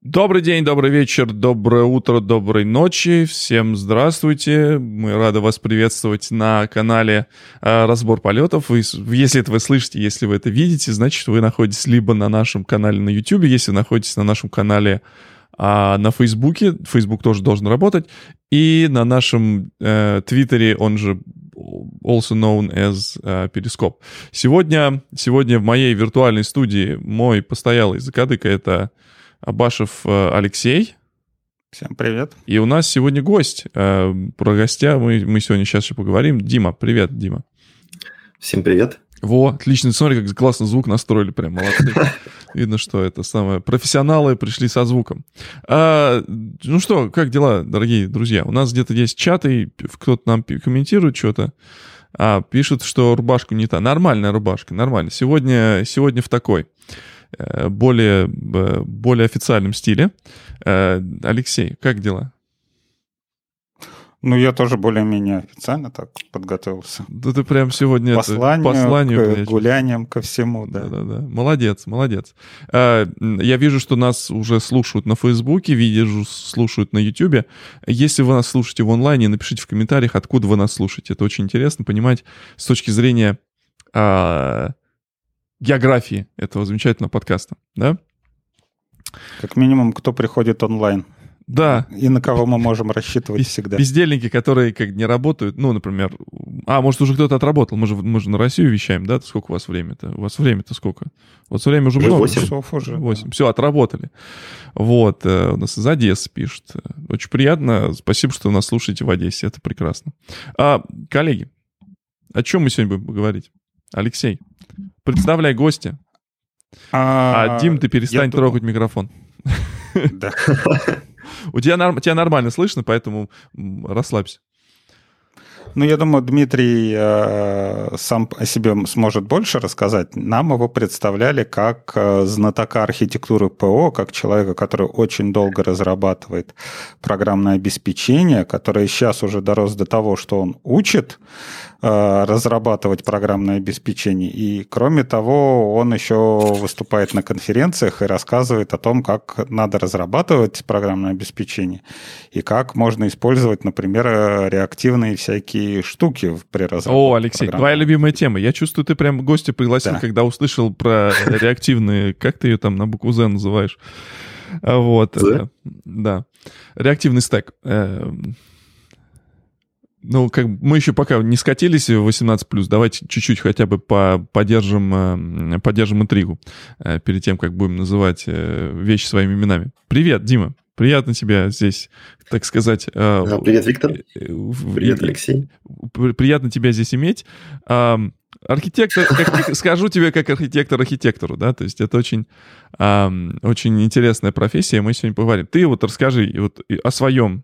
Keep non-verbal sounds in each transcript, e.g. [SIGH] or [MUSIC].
Добрый день, добрый вечер, доброе утро, доброй ночи. Всем здравствуйте. Мы рады вас приветствовать на канале э, Разбор полетов. Если это вы слышите, если вы это видите, значит, вы находитесь либо на нашем канале на YouTube, если находитесь на нашем канале а на Фейсбуке, Фейсбук тоже должен работать, и на нашем э, Твиттере, он же also known as uh, Periscope. Сегодня, сегодня в моей виртуальной студии мой постоялый закадыка — это Абашев э, Алексей. Всем привет. И у нас сегодня гость. Э, про гостя мы, мы сегодня сейчас еще поговорим. Дима, привет, Дима. Всем привет. Во, отлично. Смотри, как классно звук настроили, прям молодцы. [LAUGHS] Видно, что это самое. Профессионалы пришли со звуком. А, ну что, как дела, дорогие друзья? У нас где-то есть чаты, кто-то нам комментирует что-то. А, пишут, что рубашку не та. Нормальная рубашка, нормально. Сегодня, сегодня в такой более, э, более официальном стиле. Э, Алексей, как дела? Ну, я тоже более-менее официально так подготовился. Да ты прям сегодня... Посланию, это, посланию к гуляниям, ко всему, да. Да-да-да. Молодец, молодец. Я вижу, что нас уже слушают на Фейсбуке, вижу, слушают на Ютубе. Если вы нас слушаете в онлайне, напишите в комментариях, откуда вы нас слушаете. Это очень интересно понимать с точки зрения а, географии этого замечательного подкаста, да? Как минимум, кто приходит онлайн. Да. И на кого мы можем рассчитывать всегда. Бездельники, которые как не работают, ну, например, а, может, уже кто-то отработал, мы же, мы же на Россию вещаем, да? Сколько у вас время-то? У вас время-то сколько? У вас время уже, много. 8 часов уже. 8. Да. Все, отработали. Вот, э, у нас из Одессы пишут. Очень приятно. Спасибо, что нас слушаете в Одессе. Это прекрасно. А, коллеги, о чем мы сегодня будем говорить? Алексей, представляй гостя. А, а Дим, ты перестань трогать микрофон. [LAUGHS] Да. У тебя, тебя нормально слышно, поэтому расслабься. Ну, я думаю, Дмитрий э, сам о себе сможет больше рассказать. Нам его представляли как э, знатока архитектуры ПО, как человека, который очень долго разрабатывает программное обеспечение, которое сейчас уже дорос до того, что он учит разрабатывать программное обеспечение. И кроме того, он еще выступает на конференциях и рассказывает о том, как надо разрабатывать программное обеспечение и как можно использовать, например, реактивные всякие штуки при разработке. О, Алексей, твоя любимая тема. Я чувствую, ты прям гостя пригласил, да. когда услышал про [LAUGHS] реактивные, как ты ее там на букву Z называешь? Вот, да. Реактивный стек. Эм, ну, как мы еще пока не скатились в 18+, давайте чуть-чуть хотя бы по поддержим, э, поддержим интригу э, перед тем, как будем называть э, вещи своими именами. Привет, Дима. Приятно тебя здесь, так сказать... Да, привет, Виктор. Привет, Алексей. Приятно тебя здесь иметь. Архитектор, [LAUGHS] как, скажу тебе, как архитектор архитектору, да, то есть это очень, очень интересная профессия, мы сегодня поговорим. Ты вот расскажи вот о своем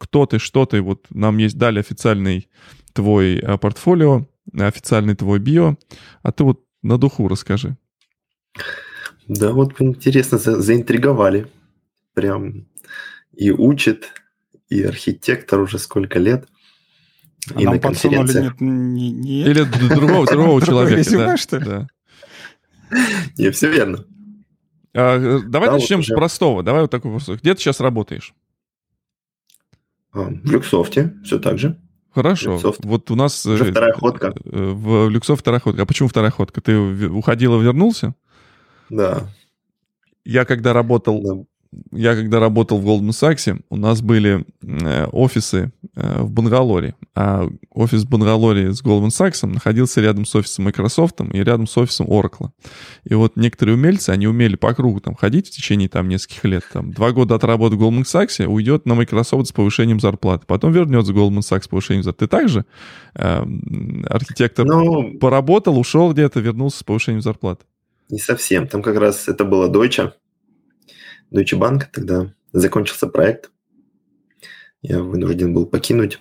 кто ты, что ты. Вот нам есть дали официальный твой а, портфолио, официальный твой био, а ты вот на духу расскажи. Да, вот интересно, за, заинтриговали. Прям и учит, и архитектор уже сколько лет. А и нам на конференциях. Не, не... Или другого, другого человека. Да, что ли? Да. Не, все верно. А, давай да, начнем вот с простого. Давай вот такой вопрос. Где ты сейчас работаешь? А, в Люксофте все так же. Хорошо. Люксофт. Вот у нас... Уже э, вторая ходка. Э, в Люксофт вторая ходка. А почему вторая ходка? Ты уходил и вернулся? Да. Я когда работал я когда работал в Goldman Sachs, у нас были э, офисы э, в Бангалоре, а офис в Бангалоре с Goldman Sachs находился рядом с офисом Microsoft и рядом с офисом Oracle. И вот некоторые умельцы, они умели по кругу там ходить в течение там нескольких лет. Там, два года отработать в Goldman Sachs, уйдет на Microsoft с повышением зарплаты, потом вернется в Goldman Sachs с повышением зарплаты. Ты также э, архитектор ну, поработал, ушел где-то, вернулся с повышением зарплаты? Не совсем. Там как раз это было Deutsche, Deutsche Bank, тогда закончился проект. Я вынужден был покинуть.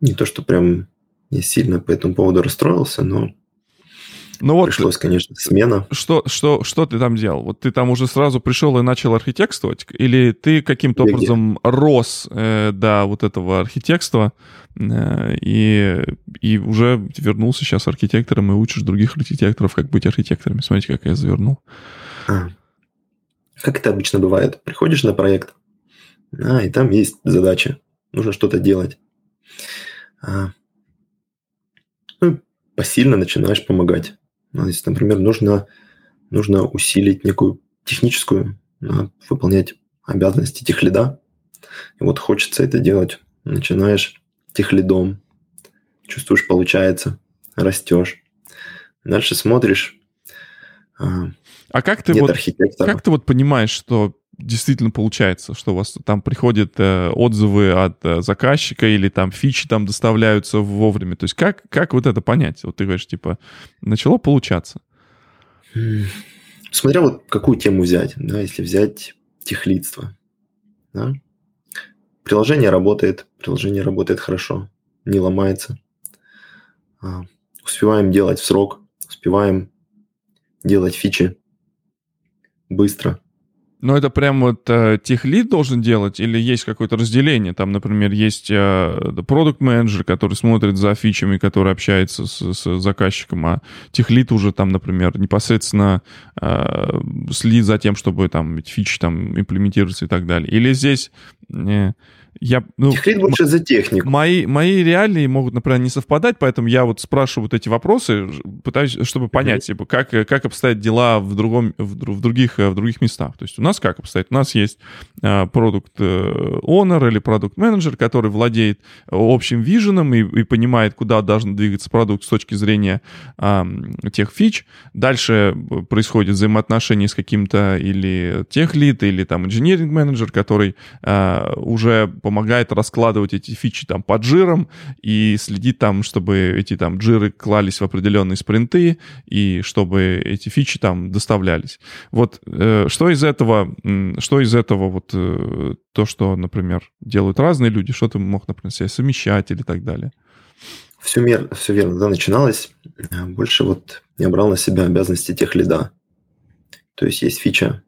Не то, что прям не сильно по этому поводу расстроился, но ну вот, пришлось, конечно, смена. Что, что, что ты там делал? Вот ты там уже сразу пришел и начал архитектствовать? Или ты каким-то образом рос э, до вот этого архитектства э, и, и уже вернулся сейчас архитектором и учишь других архитекторов, как быть архитекторами? Смотрите, как я завернул. А, Как это обычно бывает? Приходишь на проект, а, и там есть задача. Нужно что-то делать. А, ну, посильно начинаешь помогать. Ну, если, например, нужно, нужно усилить некую техническую, да, выполнять обязанности техлида, и вот хочется это делать. Начинаешь техлидом, чувствуешь, получается, растешь. Дальше смотришь. А, как ты вот, как ты вот понимаешь, что действительно получается, что у вас там приходят э, отзывы от э, заказчика или там фичи там доставляются вовремя. То есть как, как вот это понять? Вот ты говоришь, типа, начало получаться. Смотря вот какую тему взять, да, если взять техлидство, да, приложение работает, приложение работает хорошо, не ломается. А, успеваем делать в срок, успеваем делать фичи быстро, но это прям вот э, техлид должен делать или есть какое-то разделение? Там, например, есть э, продукт-менеджер, который смотрит за фичами, который общается с, с заказчиком, а техлид уже там, например, непосредственно э, следит за тем, чтобы там фичи там имплементироваться и так далее. Или здесь... Э, я, ну, Техлит больше за технику. Мои, мои реалии могут, например, не совпадать, поэтому я вот спрашиваю вот эти вопросы, пытаюсь, чтобы понять, mm-hmm. типа, как, как обстоят дела в, другом, в, в, других, в других местах. То есть у нас как обстоит? У нас есть продукт uh, owner или продукт менеджер, который владеет общим виженом и, и понимает, куда должен двигаться продукт с точки зрения uh, тех фич. Дальше происходит взаимоотношение с каким-то или техлит, или там инженеринг менеджер, который uh, уже помогает раскладывать эти фичи там под жиром и следит там, чтобы эти там джиры клались в определенные спринты и чтобы эти фичи там доставлялись. Вот э, что из этого, что из этого вот э, то, что, например, делают разные люди, что ты мог, например, себе совмещать или так далее? Все, мер, все верно. Да, начиналось. Э, больше вот я брал на себя обязанности тех лида. То есть есть фича,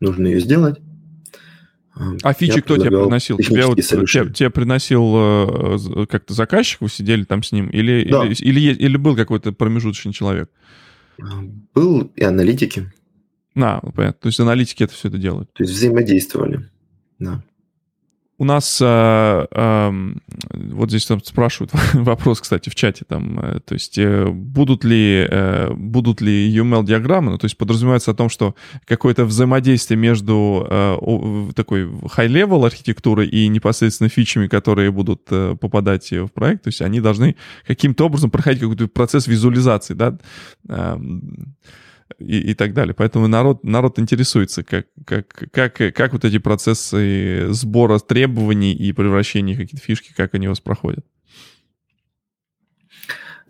нужно ее сделать, а фичи кто тебе приносил? Тебе, вот, тебе, тебе приносил э, как-то заказчик, вы сидели там с ним? Или, да. или, или, или был какой-то промежуточный человек? Был и аналитики. А, понятно. То есть аналитики это все это делают? То есть взаимодействовали, да. У нас э, э, вот здесь там спрашивают [LAUGHS] вопрос, кстати, в чате там, э, то есть э, будут ли э, будут ли UML диаграммы, ну, то есть подразумевается о том, что какое-то взаимодействие между э, такой high-level архитектурой и непосредственно фичами, которые будут э, попадать в проект, то есть они должны каким-то образом проходить какой-то процесс визуализации, да. Э, и, и так далее. Поэтому народ, народ интересуется, как, как, как, как вот эти процессы сбора требований и превращения каких-то фишки, как они у вас проходят.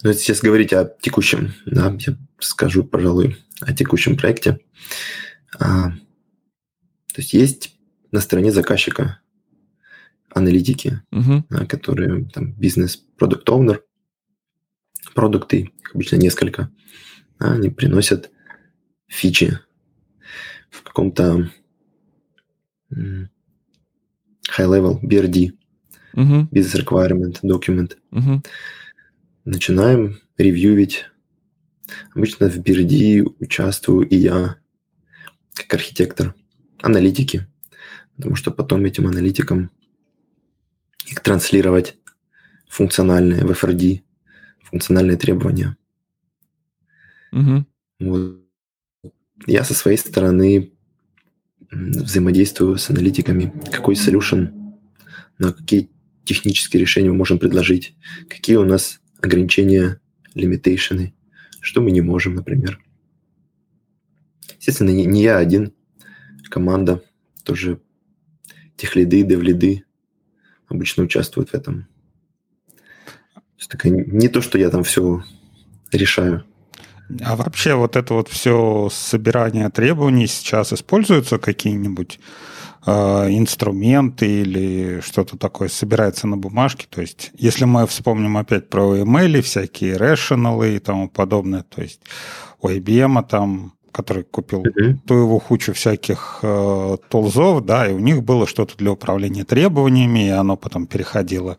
Ну, сейчас говорить о текущем, да, я скажу, пожалуй, о текущем проекте. А, то есть есть на стороне заказчика аналитики, uh-huh. да, которые там бизнес, продукт оунер продукты, их обычно несколько, да, они приносят фичи в каком-то high-level BRD, uh-huh. Business Requirement Document. Uh-huh. Начинаем ревьювить. Обычно в BRD участвую и я, как архитектор, аналитики, потому что потом этим аналитикам их транслировать функциональные в FRD, функциональные требования. Uh-huh. Вот я со своей стороны взаимодействую с аналитиками, какой solution, на какие технические решения мы можем предложить, какие у нас ограничения, лимитейшены, что мы не можем, например. Естественно, не, не я один, команда, тоже техлиды, девлиды обычно участвуют в этом. То есть, не то, что я там все решаю. А вообще вот это вот все собирание требований сейчас используются какие-нибудь э, инструменты или что-то такое собирается на бумажке? То есть если мы вспомним опять про email, всякие rational и тому подобное, то есть у IBM там который купил mm-hmm. ту его кучу всяких э, тулзов, да, и у них было что-то для управления требованиями, и оно потом переходило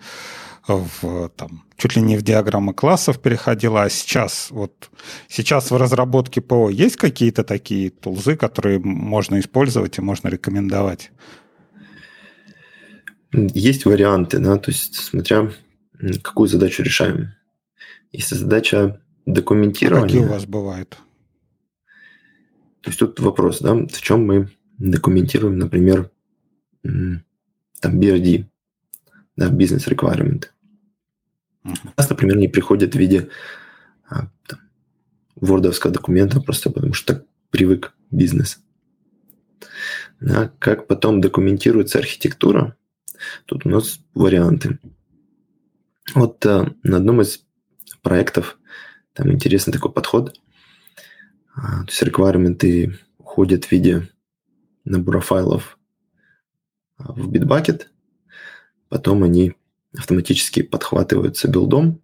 в, там, чуть ли не в диаграммы классов переходила, а сейчас вот сейчас в разработке ПО есть какие-то такие тулзы, которые можно использовать и можно рекомендовать? Есть варианты, да, то есть смотря какую задачу решаем. Если задача документирования... Какие у вас бывают? То есть тут вопрос, да, в чем мы документируем, например, там BRD, да, бизнес requirement. У нас, например, не приходят в виде а, там, вордовского документа, просто потому что так привык бизнес. Да, как потом документируется архитектура, тут у нас варианты. Вот а, на одном из проектов там интересный такой подход. А, то есть реквайрменты уходят в виде набора файлов а, в Bitbucket, потом они автоматически подхватываются билдом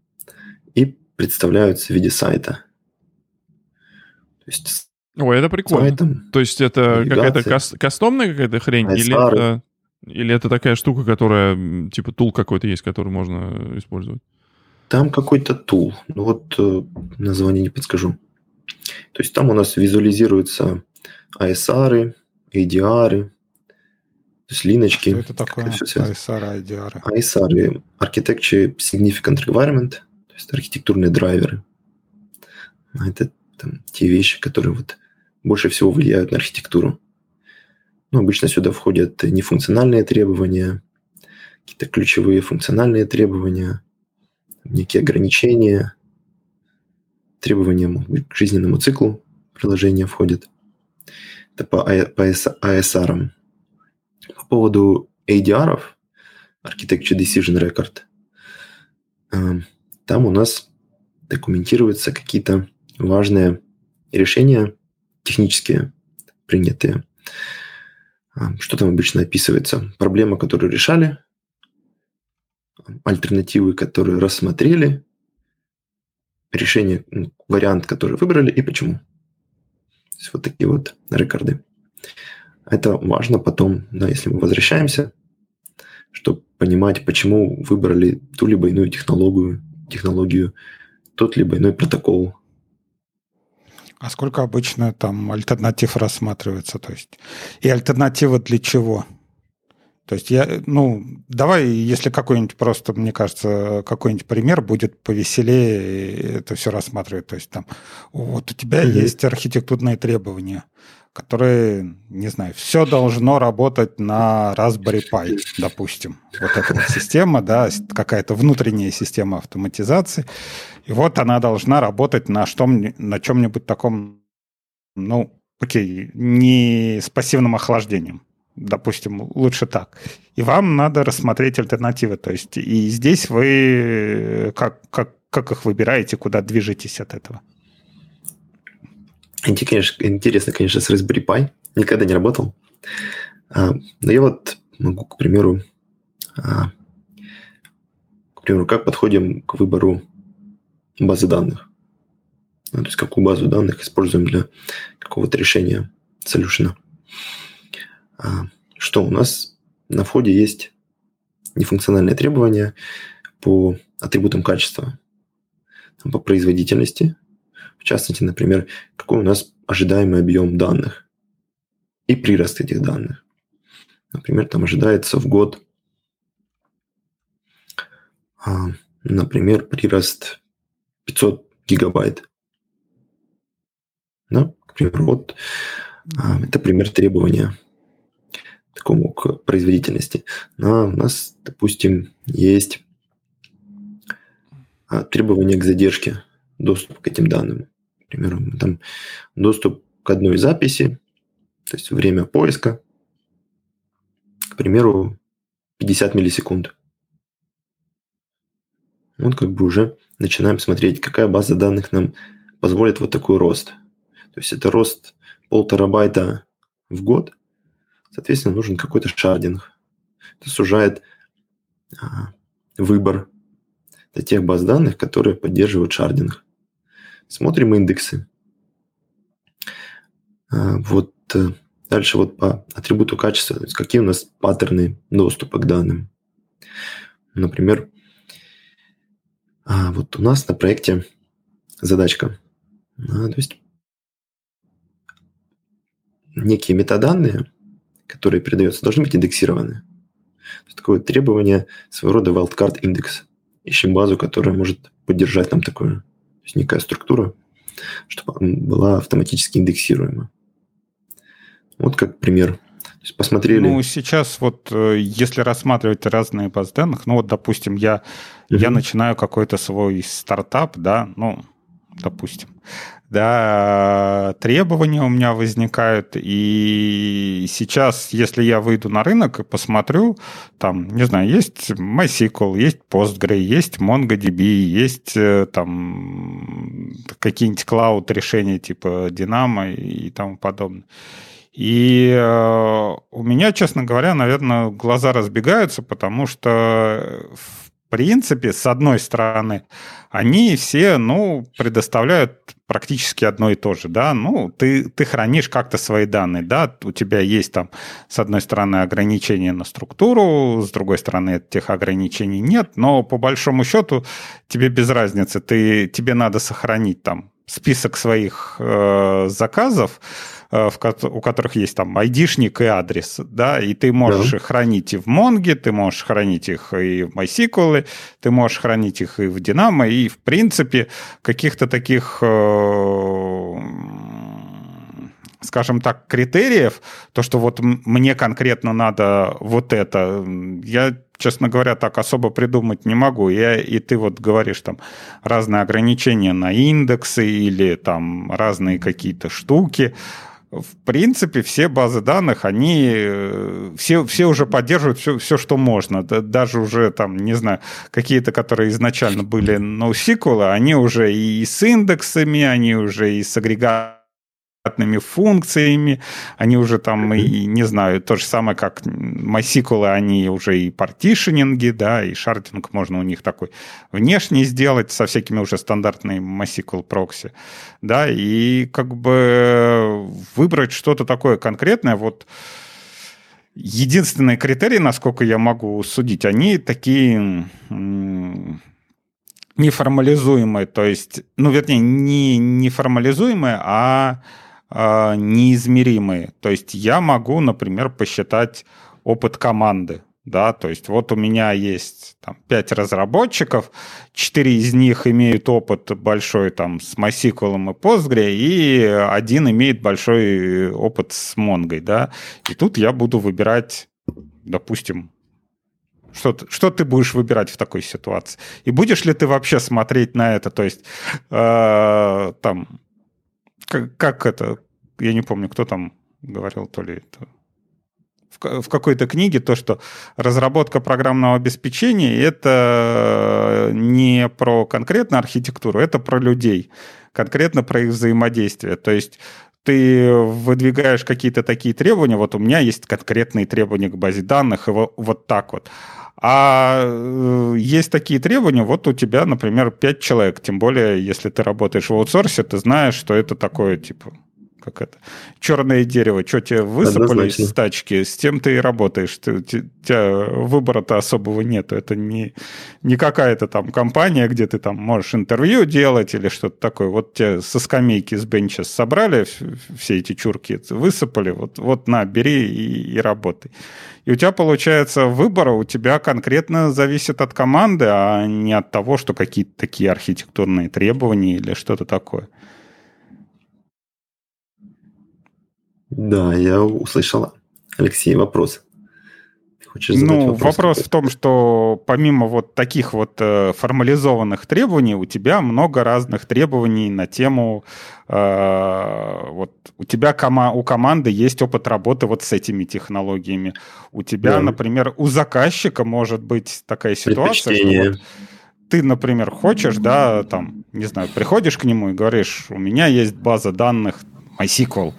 и представляются в виде сайта. То есть Ой, это прикольно. Сайтом, То есть это какая-то кас- кастомная какая-то хрень? Или это, или это такая штука, которая, типа, тул какой-то есть, который можно использовать? Там какой-то тул. Ну вот э, название не подскажу. То есть там у нас визуализируются ASR, ADR, то есть линочки. Что это такое? ISR, IDR. ISR – Architecture Significant Requirement, то есть архитектурные драйверы. А это там, те вещи, которые вот больше всего влияют на архитектуру. Ну, обычно сюда входят нефункциональные требования, какие-то ключевые функциональные требования, некие ограничения, требования быть, к жизненному циклу приложения входят. Это по, по ASR. По поводу ADR, Architecture Decision Record, эм, там у нас документируются какие-то важные решения технические, принятые. Эм, что там обычно описывается? Проблема, которую решали, альтернативы, которые рассмотрели, решение, вариант, который выбрали и почему. То есть вот такие вот рекорды. Это важно потом, да, если мы возвращаемся, чтобы понимать, почему выбрали ту либо иную технологию, технологию, тот либо иной протокол. А сколько обычно там альтернатив рассматривается? То есть и альтернатива для чего? То есть я, ну, давай, если какой-нибудь просто, мне кажется, какой-нибудь пример будет повеселее это все рассматривать. То есть там, вот у тебя mm-hmm. есть архитектурные требования которые, не знаю, все должно работать на Raspberry Pi, допустим. Вот эта вот система, да, какая-то внутренняя система автоматизации. И вот она должна работать на, что, на чем-нибудь таком, ну, окей, не с пассивным охлаждением. Допустим, лучше так. И вам надо рассмотреть альтернативы. То есть и здесь вы как, как, как их выбираете, куда движетесь от этого? Интересно, конечно, с Raspberry Pi. Никогда не работал. А, но я вот могу, к примеру, а, к примеру, как подходим к выбору базы данных. Ну, то есть какую базу данных используем для какого-то решения солюшена. Что у нас на входе есть нефункциональные требования по атрибутам качества, по производительности, в частности, например, какой у нас ожидаемый объем данных и прирост этих данных. Например, там ожидается в год, а, например, прирост 500 гигабайт. Да, к примеру, вот а, это пример требования такому к производительности. Но у нас, допустим, есть а, требования к задержке доступа к этим данным примеру, там доступ к одной записи, то есть время поиска, к примеру, 50 миллисекунд. Вот как бы уже начинаем смотреть, какая база данных нам позволит вот такой рост. То есть это рост полтора байта в год, соответственно, нужен какой-то шардинг. Это сужает а, выбор для тех баз данных, которые поддерживают шардинг. Смотрим индексы. А, вот э, дальше вот по атрибуту качества, то есть какие у нас паттерны доступа к данным. Например, А вот у нас на проекте задачка. А, то есть некие метаданные, которые передаются, должны быть индексированы. Такое требование своего рода wildcard индекс. Ищем базу, которая может поддержать нам такое, то есть некая структура, чтобы была автоматически индексируема. Вот как пример. То есть посмотрели. Ну, сейчас вот, э, если рассматривать разные базы данных, ну вот, допустим, я, угу. я начинаю какой-то свой стартап, да, ну, допустим, да, требования у меня возникают, и сейчас, если я выйду на рынок и посмотрю, там, не знаю, есть MySQL, есть Postgre, есть MongoDB, есть э, там какие-нибудь клауд решения типа Dynamo и тому подобное. И э, у меня, честно говоря, наверное, глаза разбегаются, потому что принципе, с одной стороны, они все, ну, предоставляют практически одно и то же, да, ну, ты, ты хранишь как-то свои данные, да, у тебя есть там, с одной стороны, ограничения на структуру, с другой стороны, этих ограничений нет, но по большому счету тебе без разницы, ты, тебе надо сохранить там список своих э, заказов, Э, у которых есть там айдишник и адрес, да, и ты можешь да. их хранить и в Монге, ты можешь хранить их и в MySQL, ты можешь хранить их и в Dynamo, и, в принципе, каких-то таких э, скажем так, критериев, то, что вот мне конкретно надо вот это, я, честно говоря, так особо придумать не могу. Я, и ты вот говоришь там разные ограничения на индексы или там разные какие-то штуки в принципе, все базы данных, они э, все, все уже поддерживают все, все, что можно. Даже уже там, не знаю, какие-то, которые изначально были NoSQL, они уже и с индексами, они уже и с агрегатом адекватными функциями, они уже там, и, не знаю, то же самое, как MySQL, они уже и партишенинги, да, и шардинг можно у них такой внешний сделать со всякими уже стандартными MySQL прокси, да, и как бы выбрать что-то такое конкретное, вот единственные критерии, насколько я могу судить, они такие неформализуемые, то есть, ну, вернее, не неформализуемые, а э, неизмеримые. То есть я могу, например, посчитать опыт команды. Да, то есть вот у меня есть там, 5 разработчиков, 4 из них имеют опыт большой там, с MySQL и Postgre, и один имеет большой опыт с Mongo. Да? И тут я буду выбирать, допустим, что, что ты будешь выбирать в такой ситуации? И будешь ли ты вообще смотреть на это? То есть, э, там, как, как это, я не помню, кто там говорил, то ли это в, какой-то книге, то, что разработка программного обеспечения это не про конкретно архитектуру, это про людей, конкретно про их взаимодействие. То есть ты выдвигаешь какие-то такие требования, вот у меня есть конкретные требования к базе данных, и вот так вот. А э, есть такие требования, вот у тебя, например, 5 человек, тем более, если ты работаешь в аутсорсе, ты знаешь, что это такое, типа, как это, черное дерево, что тебе высыпали Однозначно. из тачки, с тем ты и работаешь. Ты, у тебя выбора-то особого нету. Это не, не какая-то там компания, где ты там можешь интервью делать или что-то такое. Вот тебе со скамейки, с бенча собрали все эти чурки, высыпали, вот, вот на, бери и, и работай. И у тебя получается выбор, у тебя конкретно зависит от команды, а не от того, что какие-то такие архитектурные требования или что-то такое. Да, я услышал, Алексей, вопрос. Хочешь ну, вопрос, вопрос в том, что помимо вот таких вот э, формализованных требований, у тебя много разных требований на тему, э, вот у тебя кома у команды есть опыт работы вот с этими технологиями. У тебя, да. например, у заказчика может быть такая ситуация, что вот ты, например, хочешь, да, там, не знаю, приходишь к нему и говоришь, у меня есть база данных MySQL.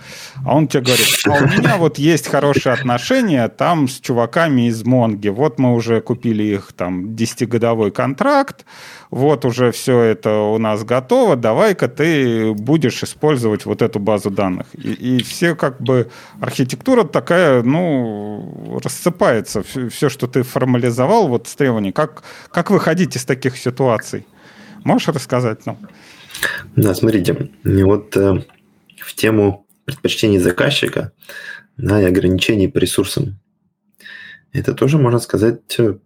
А он тебе говорит, а у меня вот есть хорошие отношения там с чуваками из Монги. Вот мы уже купили их там 10-годовой контракт, вот уже все это у нас готово, давай-ка ты будешь использовать вот эту базу данных. И, и все как бы архитектура такая, ну, рассыпается. Все, что ты формализовал вот с требований. Как, как выходить из таких ситуаций? Можешь рассказать нам? Да, смотрите, вот э, в тему предпочтений заказчика да, и ограничений по ресурсам. Это тоже, можно сказать, э,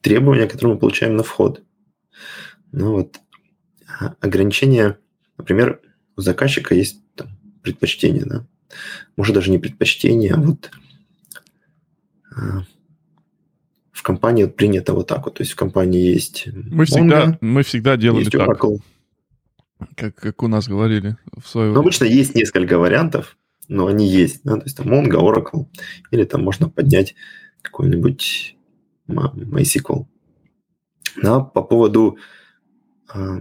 требования, которые мы получаем на вход. Ну вот, а, ограничения, например, у заказчика есть там, предпочтения, да? Может, даже не предпочтения, а вот а, в компании принято вот так вот. То есть в компании есть мы всегда, мы всегда делали так. Oracle. Как, как у нас говорили в свое ну, Обычно есть несколько вариантов, но они есть. Да? То есть там Mongo, Oracle, или там можно поднять какой-нибудь MySQL. Да, по поводу э,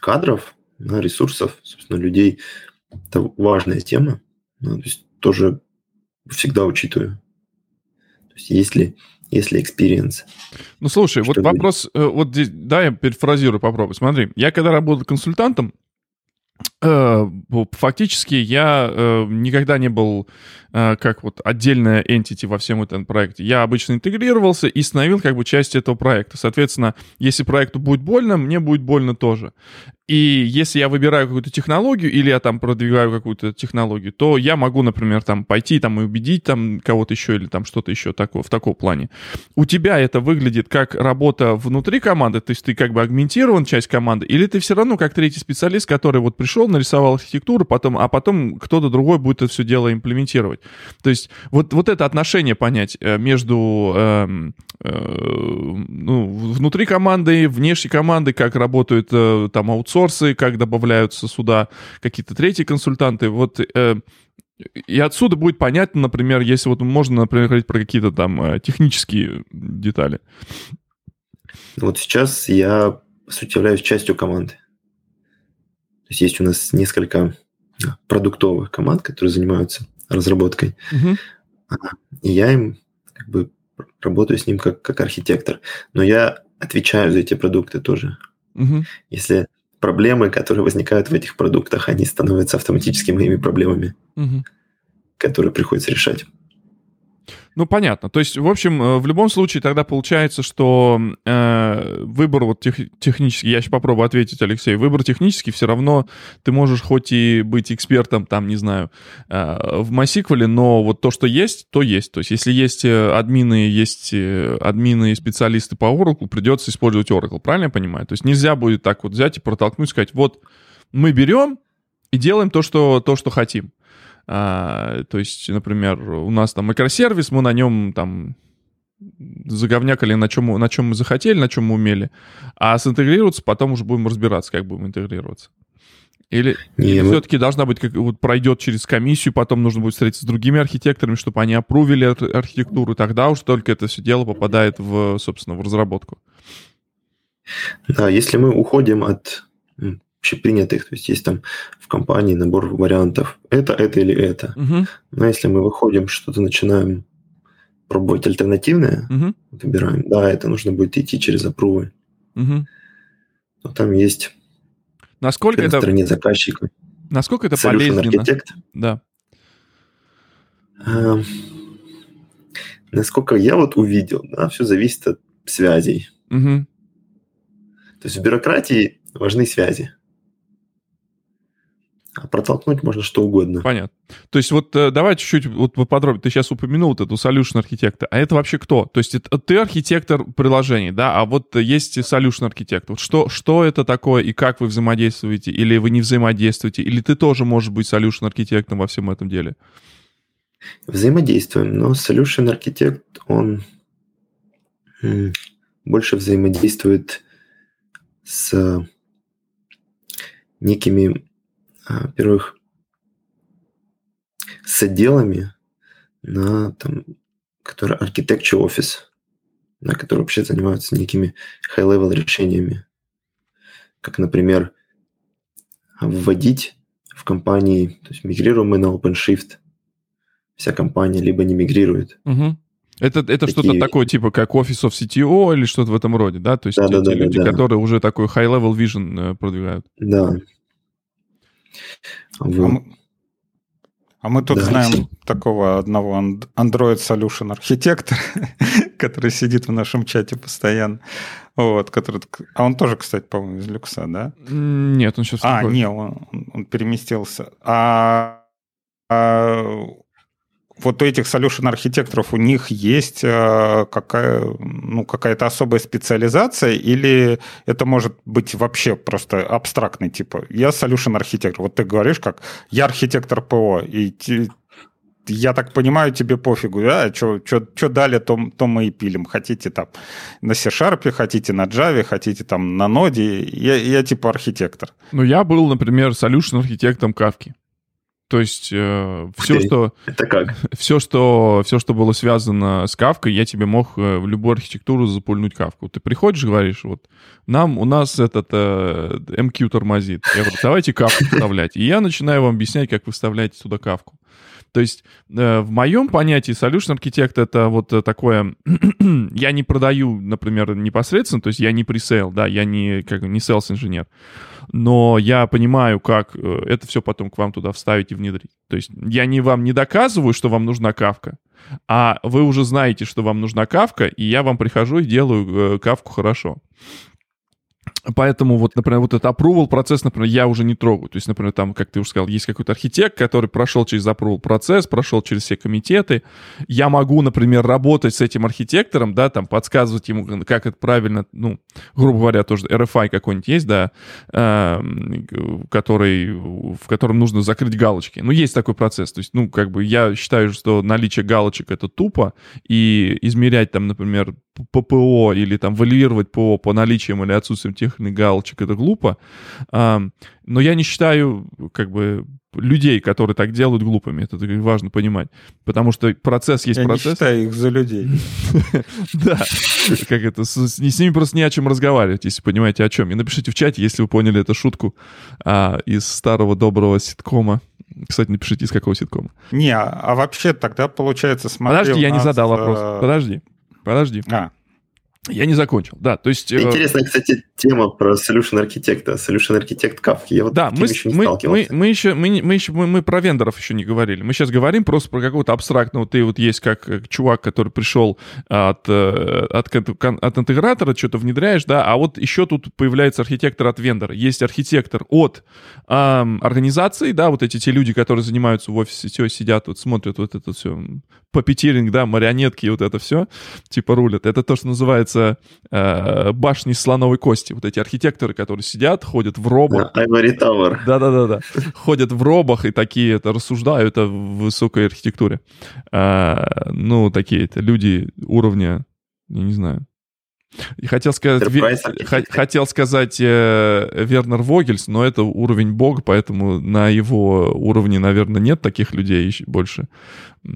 кадров, да, ресурсов, собственно, людей, это важная тема. То есть тоже всегда учитываю. То есть если если experience. Ну, слушай, вот вопрос, э, вот здесь, да, я перефразирую, попробую. Смотри, я когда работал консультантом, фактически я э, никогда не был э, как вот отдельная entity во всем этом проекте. Я обычно интегрировался и становил как бы частью этого проекта. Соответственно, если проекту будет больно, мне будет больно тоже. И если я выбираю какую-то технологию или я там продвигаю какую-то технологию, то я могу, например, там пойти там и убедить там кого-то еще или там что-то еще такое, в таком плане. У тебя это выглядит как работа внутри команды, то есть ты как бы агментирован часть команды, или ты все равно как третий специалист, который вот пришел, нарисовал архитектуру, потом, а потом кто-то другой будет это все дело имплементировать. То есть вот, вот это отношение понять э, между э, э, ну, внутри команды, внешней команды, как работают э, там аутсорс аутсорсы, как добавляются сюда какие-то третьи консультанты. Вот э, и отсюда будет понятно, например, если вот можно, например, говорить про какие-то там э, технические детали. Вот сейчас я, по сути, являюсь частью команды. То есть есть у нас несколько продуктовых команд, которые занимаются разработкой. Угу. И я им как бы работаю с ним как, как архитектор. Но я отвечаю за эти продукты тоже. Угу. Если проблемы, которые возникают в этих продуктах, они становятся автоматически моими проблемами, угу. которые приходится решать. Ну, понятно. То есть, в общем, э, в любом случае тогда получается, что э, выбор вот тех, технический, я сейчас попробую ответить, Алексей, выбор технический все равно ты можешь хоть и быть экспертом, там, не знаю, э, в MySQL, но вот то, что есть, то есть. То есть, если есть э, админы, есть э, админы и специалисты по Oracle, придется использовать Oracle, правильно я понимаю? То есть, нельзя будет так вот взять и протолкнуть, сказать, вот мы берем и делаем то, что, то, что хотим. А, то есть, например, у нас там микросервис, мы на нем там заговнякали, на чем, на чем мы захотели, на чем мы умели, а синтегрироваться потом уже будем разбираться, как будем интегрироваться. Или, Не, или мы... все-таки должна быть, как вот пройдет через комиссию, потом нужно будет встретиться с другими архитекторами, чтобы они опрувили архитектуру, тогда уж только это все дело попадает в, собственно, в разработку. Да, если мы уходим от общепринятых. То есть есть там в компании набор вариантов. Это, это или это. Угу. Но если мы выходим, что-то начинаем пробовать альтернативное, угу. выбираем, да, это нужно будет идти через опрувы. Угу. Но там есть насколько на это, стороне заказчика. Насколько это полезно? Architect. Да. А, насколько я вот увидел, да, все зависит от связей. Угу. То есть в бюрократии важны связи. А протолкнуть можно что угодно. Понятно. То есть вот э, давай чуть-чуть вот поподробнее. Ты сейчас упомянул вот эту solution архитектора. А это вообще кто? То есть это, ты архитектор приложений, да? А вот есть solution архитектор. Вот что, что это такое и как вы взаимодействуете? Или вы не взаимодействуете? Или ты тоже можешь быть solution архитектором во всем этом деле? Взаимодействуем, но solution архитект, он больше взаимодействует с некими во-первых, с отделами на там, который architecture офис, на который вообще занимаются некими high-level решениями. Как, например, вводить в компании, то есть мигрируем мы на OpenShift, вся компания либо не мигрирует. Угу. Это, это Такие... что-то такое, типа, как Office of CTO или что-то в этом роде, да? То есть да, те, да, те да, люди, да. которые уже такой high-level vision э, продвигают. Да, вот. А, мы, а мы тут да. знаем такого одного Android Solution архитектора, [LAUGHS] который сидит в нашем чате постоянно. Вот, который... А он тоже, кстати, по-моему, из люкса, да? Нет, он сейчас... А, не, он, он переместился. А, а вот у этих solution архитекторов у них есть э, какая, ну, какая-то особая специализация или это может быть вообще просто абстрактный типа я solution архитектор вот ты говоришь как я архитектор ПО и я так понимаю, тебе пофигу, да, что дали, то, то мы и пилим. Хотите там на C-Sharp, хотите на Java, хотите там на ноде. Я, я типа архитектор. Ну, я был, например, solution архитектором Кавки. То есть э, все, что... Это как? [LAUGHS] Все что, все, что было связано с кавкой, я тебе мог э, в любую архитектуру запульнуть кавку. Ты приходишь, говоришь, вот, нам, у нас этот э, MQ тормозит. Я говорю, давайте кавку вставлять. И я начинаю вам объяснять, как вы вставляете туда кавку. То есть э, в моем понятии solution architect это вот э, такое, [CLEARS THROAT] я не продаю, например, непосредственно, то есть я не пресейл, да, я не, как, не sales инженер, но я понимаю, как э, это все потом к вам туда вставить и внедрить. То есть я не вам не доказываю, что вам нужна кавка, а вы уже знаете, что вам нужна кавка, и я вам прихожу и делаю кавку хорошо. Поэтому вот, например, вот этот approval процесс, например, я уже не трогаю. То есть, например, там, как ты уже сказал, есть какой-то архитект, который прошел через approval процесс, прошел через все комитеты. Я могу, например, работать с этим архитектором, да, там, подсказывать ему, как это правильно, ну, грубо говоря, тоже RFI какой-нибудь есть, да, э, который, в котором нужно закрыть галочки. Ну, есть такой процесс. То есть, ну, как бы я считаю, что наличие галочек — это тупо, и измерять там, например, ППО или там валидировать ПО по наличиям или отсутствием тех иных галочек, это глупо. Но я не считаю, как бы, людей, которые так делают, глупыми. Это важно понимать. Потому что процесс есть я процесс. Я не считаю их за людей. [LAUGHS] Да. Как это, с ними просто не о чем разговаривать, если понимаете о чем. И напишите в чате, если вы поняли эту шутку а, из старого доброго ситкома. Кстати, напишите, из какого ситкома. Не, а, а вообще тогда получается, смотри... Подожди, я не задал вопрос. Э, Подожди. Подожди. А, я не закончил, да, то есть... Э, Интересная, кстати, тема про Solution Architect, Solution Architect Kafka. Я вот да, мы, еще не мы, мы, мы еще, мы, мы, еще мы, мы про вендоров еще не говорили. Мы сейчас говорим просто про какого-то абстрактного. Ты вот есть как э, чувак, который пришел от, э, от, от интегратора, что-то внедряешь, да, а вот еще тут появляется архитектор от вендора. Есть архитектор от эм, организации, да, вот эти те люди, которые занимаются в офисе, все сидят, вот смотрят вот это все, папетиринг, да, марионетки, вот это все, типа рулят. Это то, что называется э, башни слоновой кости. Вот эти архитекторы, которые сидят, ходят в робах. Ivory Tower. Да-да-да. Ходят в робах и такие это рассуждают о высокой архитектуре. А, ну, такие это люди уровня, я не знаю, и хотел сказать, хотел сказать э, Вернер Вогельс, но это уровень бога, поэтому на его уровне, наверное, нет таких людей больше.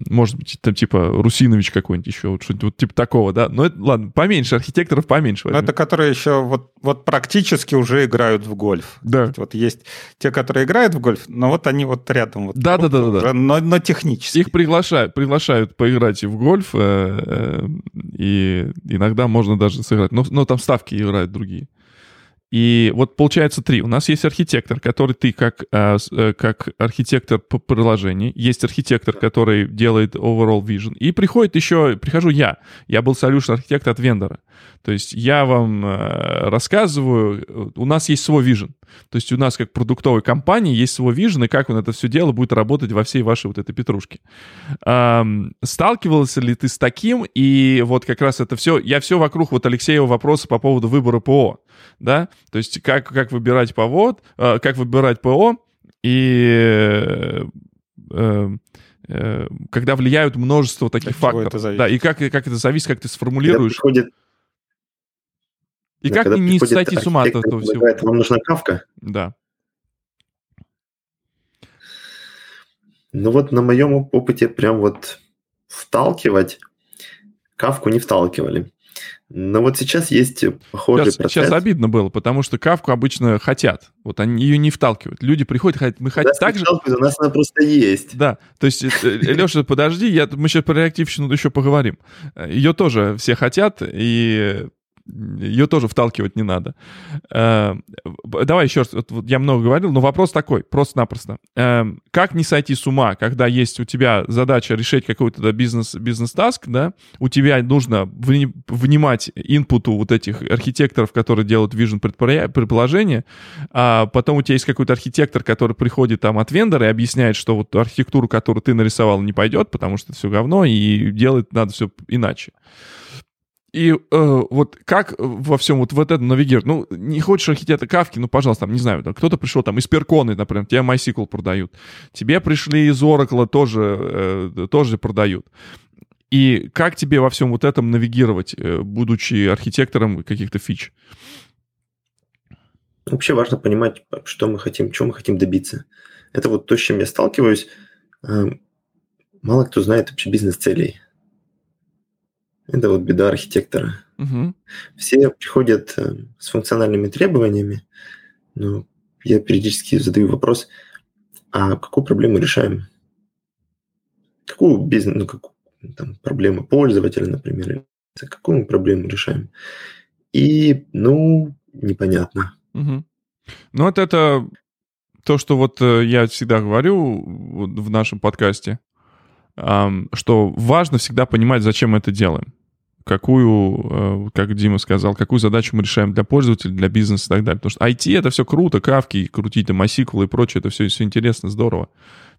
Может быть, там типа Русинович какой-нибудь еще, вот что-нибудь вот, типа такого, да? Но это, ладно, поменьше, архитекторов поменьше. Возьми. Это которые еще вот, вот практически уже играют в гольф. Да. Есть, вот есть те, которые играют в гольф, но вот они вот рядом. Вот, да, вот, да, да, да, Но, но технически. Их приглашают, приглашают поиграть и в гольф, э, э, и иногда можно даже сыграть. Но, но там ставки играют другие. И вот получается три. У нас есть архитектор, который ты как, э, э, как архитектор по приложению. Есть архитектор, который делает overall vision. И приходит еще, прихожу я. Я был solution архитектор от вендора. То есть я вам э, рассказываю, у нас есть свой vision. То есть у нас как продуктовой компании есть свой vision, и как он это все дело будет работать во всей вашей вот этой петрушке. Эм, сталкивался ли ты с таким? И вот как раз это все, я все вокруг вот Алексеева вопроса по поводу выбора ПО да, то есть как, как выбирать повод, э, как выбирать ПО, и э, э, когда влияют множество таких От факторов. Да, и как, как это зависит, как ты сформулируешь. Приходит... И да, как не сойти с ума от этого всего. Вам нужна кавка? Да. Ну вот на моем опыте прям вот вталкивать кавку не вталкивали. Но вот сейчас есть похожий сейчас, процесс. Сейчас обидно было, потому что кавку обычно хотят. Вот они ее не вталкивают. Люди приходят, хотят, мы хотим так же... У нас она просто есть. Да, то есть, э, э, Леша, подожди, я, мы сейчас про реактивщину еще поговорим. Ее тоже все хотят, и ее тоже вталкивать не надо. Э, давай еще раз, вот я много говорил, но вопрос такой, просто-напросто. Э, как не сойти с ума, когда есть у тебя задача решить какой-то бизнес, бизнес-таск, да, у тебя нужно внимать инпуту вот этих архитекторов, которые делают vision предположения, а потом у тебя есть какой-то архитектор, который приходит там от вендора и объясняет, что вот архитектуру, которую ты нарисовал, не пойдет, потому что это все говно, и делать надо все иначе. И э, вот как во всем вот в этом навигировать? Ну, не хочешь архитектора Кавки, ну, пожалуйста, там, не знаю, там, кто-то пришел там из Перконы, например, тебе MySQL продают. Тебе пришли из Oracle, тоже, э, тоже продают. И как тебе во всем вот этом навигировать, э, будучи архитектором каких-то фич? Вообще важно понимать, что мы хотим, чего мы хотим добиться. Это вот то, с чем я сталкиваюсь. Э, мало кто знает вообще бизнес-целей. Это вот беда архитектора. Угу. Все приходят э, с функциональными требованиями, но я периодически задаю вопрос, а какую проблему решаем? Какую бизнес, ну, какую, там, проблему пользователя, например, какую мы проблему решаем? И, ну, непонятно. Угу. Ну, вот это то, что вот э, я всегда говорю в нашем подкасте, что важно всегда понимать, зачем мы это делаем какую, э, как Дима сказал, какую задачу мы решаем для пользователя, для бизнеса и так далее. Потому что IT — это все круто, кавки, крутить там MySQL и прочее, это все, все интересно, здорово.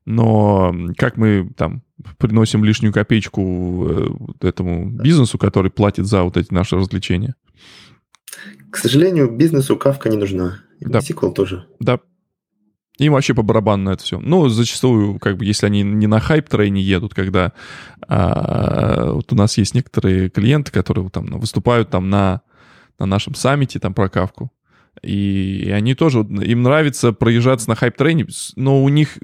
Но как мы там приносим лишнюю копеечку э, этому бизнесу, который платит за вот эти наши развлечения? К сожалению, бизнесу кавка не нужна. И да. MySQL тоже. Да, им вообще по барабану на это все. Ну, зачастую, как бы, если они не на хайп-трейне едут, когда а, вот у нас есть некоторые клиенты, которые там выступают там на, на нашем саммите там про кавку, и, и они тоже, им нравится проезжаться на хайп-трейне, но у них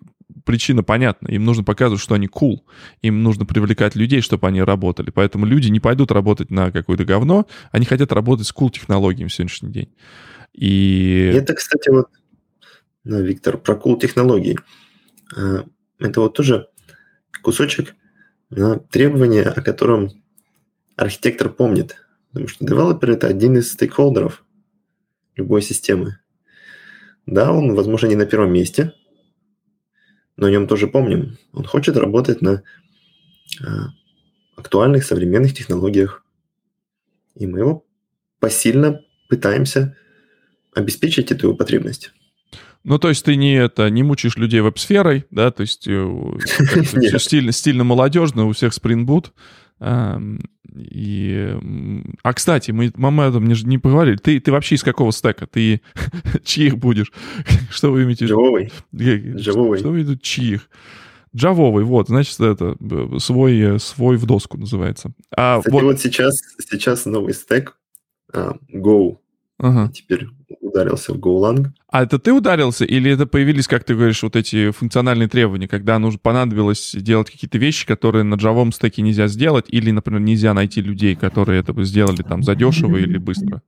причина понятна. Им нужно показывать, что они cool. Им нужно привлекать людей, чтобы они работали. Поэтому люди не пойдут работать на какое-то говно, они хотят работать с cool технологиями в сегодняшний день. И... Это, кстати, вот Виктор, про кул технологий. А, это вот тоже кусочек требования, о котором архитектор помнит. Потому что девелопер – это один из стейкхолдеров любой системы. Да, он, возможно, не на первом месте, но о нем тоже помним. Он хочет работать на а, актуальных современных технологиях. И мы его посильно пытаемся обеспечить эту потребность. Ну, то есть ты не это, не мучаешь людей веб-сферой, да, то есть э, все стильно, стильно молодежно, у всех Spring Boot. И... А, кстати, мы, мы об этом не, не поговорили. Ты, ты вообще из какого стека? Ты [LAUGHS] чьих будешь? [LAUGHS] Что вы имеете в виду? Джавовый. Что вы имеете чьих? Джавовый, вот, значит, это свой, э, свой в доску называется. А, Кстати, вот... вот сейчас, сейчас новый стек uh, Go. Ага. Теперь ударился в GoLang. А это ты ударился, или это появились, как ты говоришь, вот эти функциональные требования, когда нужно понадобилось делать какие-то вещи, которые на джавом стеке нельзя сделать, или, например, нельзя найти людей, которые это бы сделали там задешево или быстро?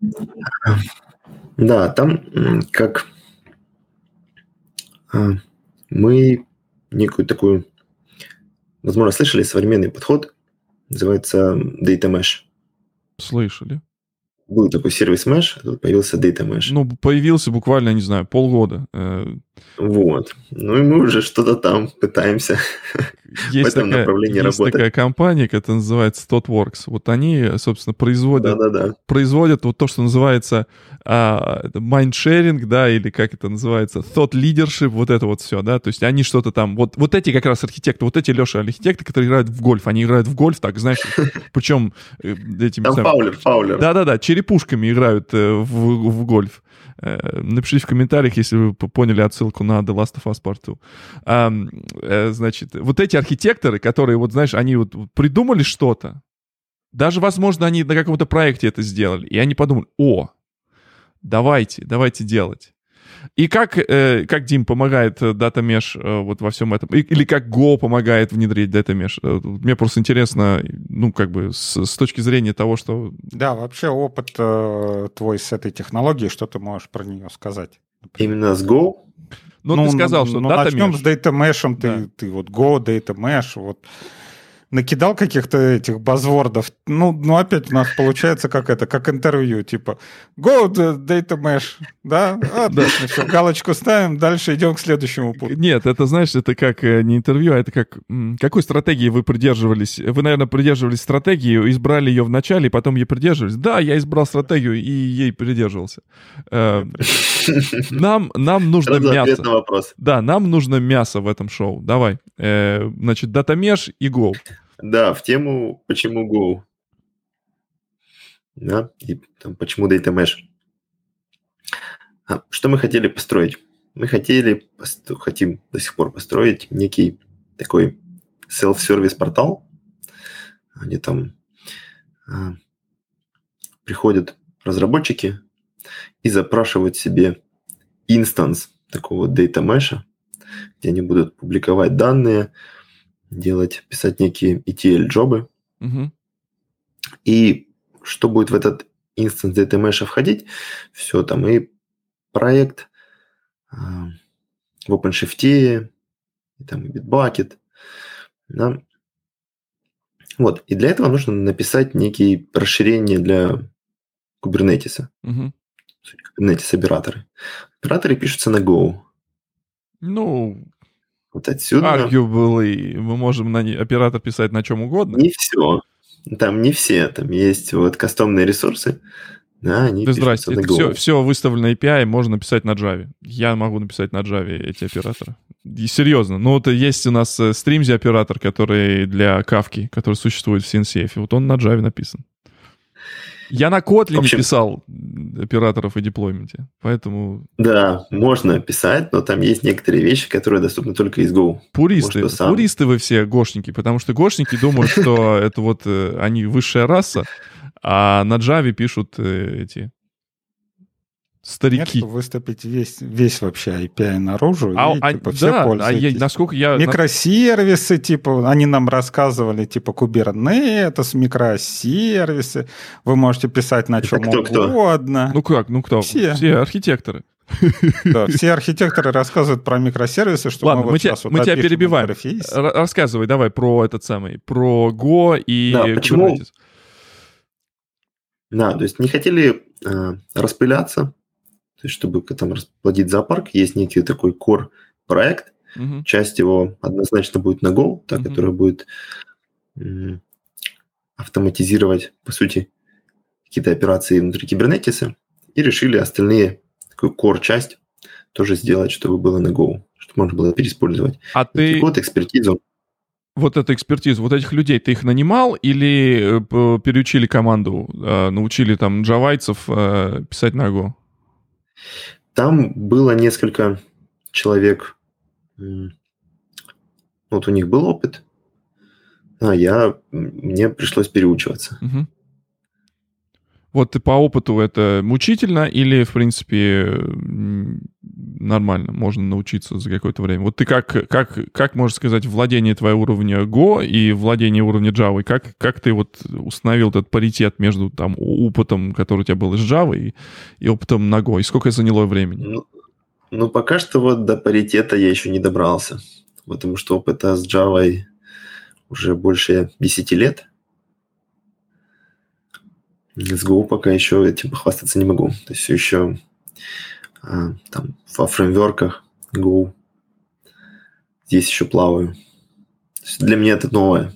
Да, там как а, мы некую такую, возможно, слышали современный подход, называется Data Mesh. Слышали был такой сервис Mesh, а тут появился Data Mesh. Ну, появился буквально, не знаю, полгода. Э. Вот. Ну и мы уже что-то там пытаемся есть в этом такая, направлении есть работать. такая компания, которая называется ThoughtWorks. Вот они, собственно, производят, да, да, да. производят вот то, что называется а, mind-sharing, да, или как это называется, thought leadership, вот это вот все, да, то есть они что-то там, вот, вот эти как раз архитекты, вот эти, Леша, архитекты, которые играют в гольф, они играют в гольф, так, знаешь, [LAUGHS] причем э, этими... Там фаулер, фаулер. Да-да-да, черепушками играют э, в, в гольф. Э, напишите в комментариях, если вы поняли отсылку на The Last of Us Part 2. А, значит, вот эти архитекторы, которые, вот знаешь, они вот придумали что-то, даже, возможно, они на каком-то проекте это сделали, и они подумали, о, давайте, давайте делать. И как, э, как Дим помогает Data Mesh э, вот во всем этом? Или как Go помогает внедрить Data Mesh? Э, мне просто интересно, ну, как бы с, с точки зрения того, что... Да, вообще опыт э, твой с этой технологией, что ты можешь про нее сказать? Например? Именно с Go? Ну, ну ты сказал, что ну, Data начнем с Data Mesh, ты, да. ты вот Go, Data Mesh, вот накидал каких-то этих базвордов. Ну, ну, опять у нас получается как это, как интервью, типа go data mesh, да? Отлично, все, галочку ставим, дальше идем к следующему пункту. Нет, это, знаешь, это как э, не интервью, а это как... Какой стратегии вы придерживались? Вы, наверное, придерживались стратегии, избрали ее в начале, и потом ей придерживались. Да, я избрал стратегию и ей придерживался. Э, нам, нам нужно мясо. вопрос. Да, нам нужно мясо в этом шоу. Давай. Э, значит, датамеш и Go. Да, в тему «Почему Go?» Да, и там «Почему Data Mesh?» а, Что мы хотели построить? Мы хотели, хотим до сих пор построить некий такой self-service портал, где там а, приходят разработчики и запрашивают себе инстанс такого data mesh, где они будут публиковать данные, делать, писать некие ETL-джобы. Угу. И что будет в этот инстанс data mesh входить? Все там и проект э, в OpenShift, и там и Bitbucket. Да. Вот. И для этого нужно написать некие расширения для Kubernetes. Угу. Kubernetes операторы. Операторы пишутся на Go. Ну, вот отсюда... Arguably, мы можем на оператор писать на чем угодно. Не все. Там не все. Там есть вот кастомные ресурсы. Да, они да здрасте, это все, все выставлено API, можно написать на Java. Я могу написать на Java эти операторы. И серьезно. Ну, вот есть у нас стримзи э, оператор, который для кавки, который существует в CNCF. Вот он на Java написан. Я на Kotlin общем, писал операторов и деплойменте, поэтому... Да, можно писать, но там есть некоторые вещи, которые доступны только из Go. Пуристы, Может, пуристы вы все гошники, потому что гошники думают, что [LAUGHS] это вот э, они высшая раса, а на Java пишут э, эти старики. Нет, выступить весь, весь вообще API наружу, а, и, а, типа, да, все а я, насколько я... Микросервисы, типа, они нам рассказывали, типа, Kubernetes, микросервисы, вы можете писать на чем кто, угодно. Кто? Ну как, ну кто? Все. Все архитекторы. [LAUGHS] Да, все архитекторы рассказывают про микросервисы, что Ладно, мы, вот тебя, вот мы тебя перебиваем. Рассказывай давай про этот самый, про Go и да, почему? Да, то есть не хотели э, распыляться, то есть, чтобы там расплодить зоопарк, есть некий такой core проект. Uh-huh. Часть его однозначно будет на Go, та, uh-huh. которая будет автоматизировать, по сути, какие-то операции внутри кибернетиса. И решили остальные, такую core часть тоже сделать, чтобы было на Go, чтобы можно было переиспользовать. А ты... Вот экспертизу. Вот эту экспертизу, вот этих людей, ты их нанимал или э, переучили команду, э, научили там джавайцев э, писать на Go? Там было несколько человек, вот у них был опыт, а я, мне пришлось переучиваться. Угу. Вот по опыту это мучительно или, в принципе, нормально, можно научиться за какое-то время? Вот ты как, как, как можно сказать, владение твоего уровня Go и владение уровня Java, как, как ты вот установил этот паритет между там опытом, который у тебя был из Java, и, и опытом на Go? И сколько заняло времени? Ну, ну, пока что вот до паритета я еще не добрался, потому что опыта с Java уже больше 10 лет. С Go пока еще этим похвастаться не могу. То есть все еще а, там во фреймворках Go здесь еще плаваю. для меня это новое.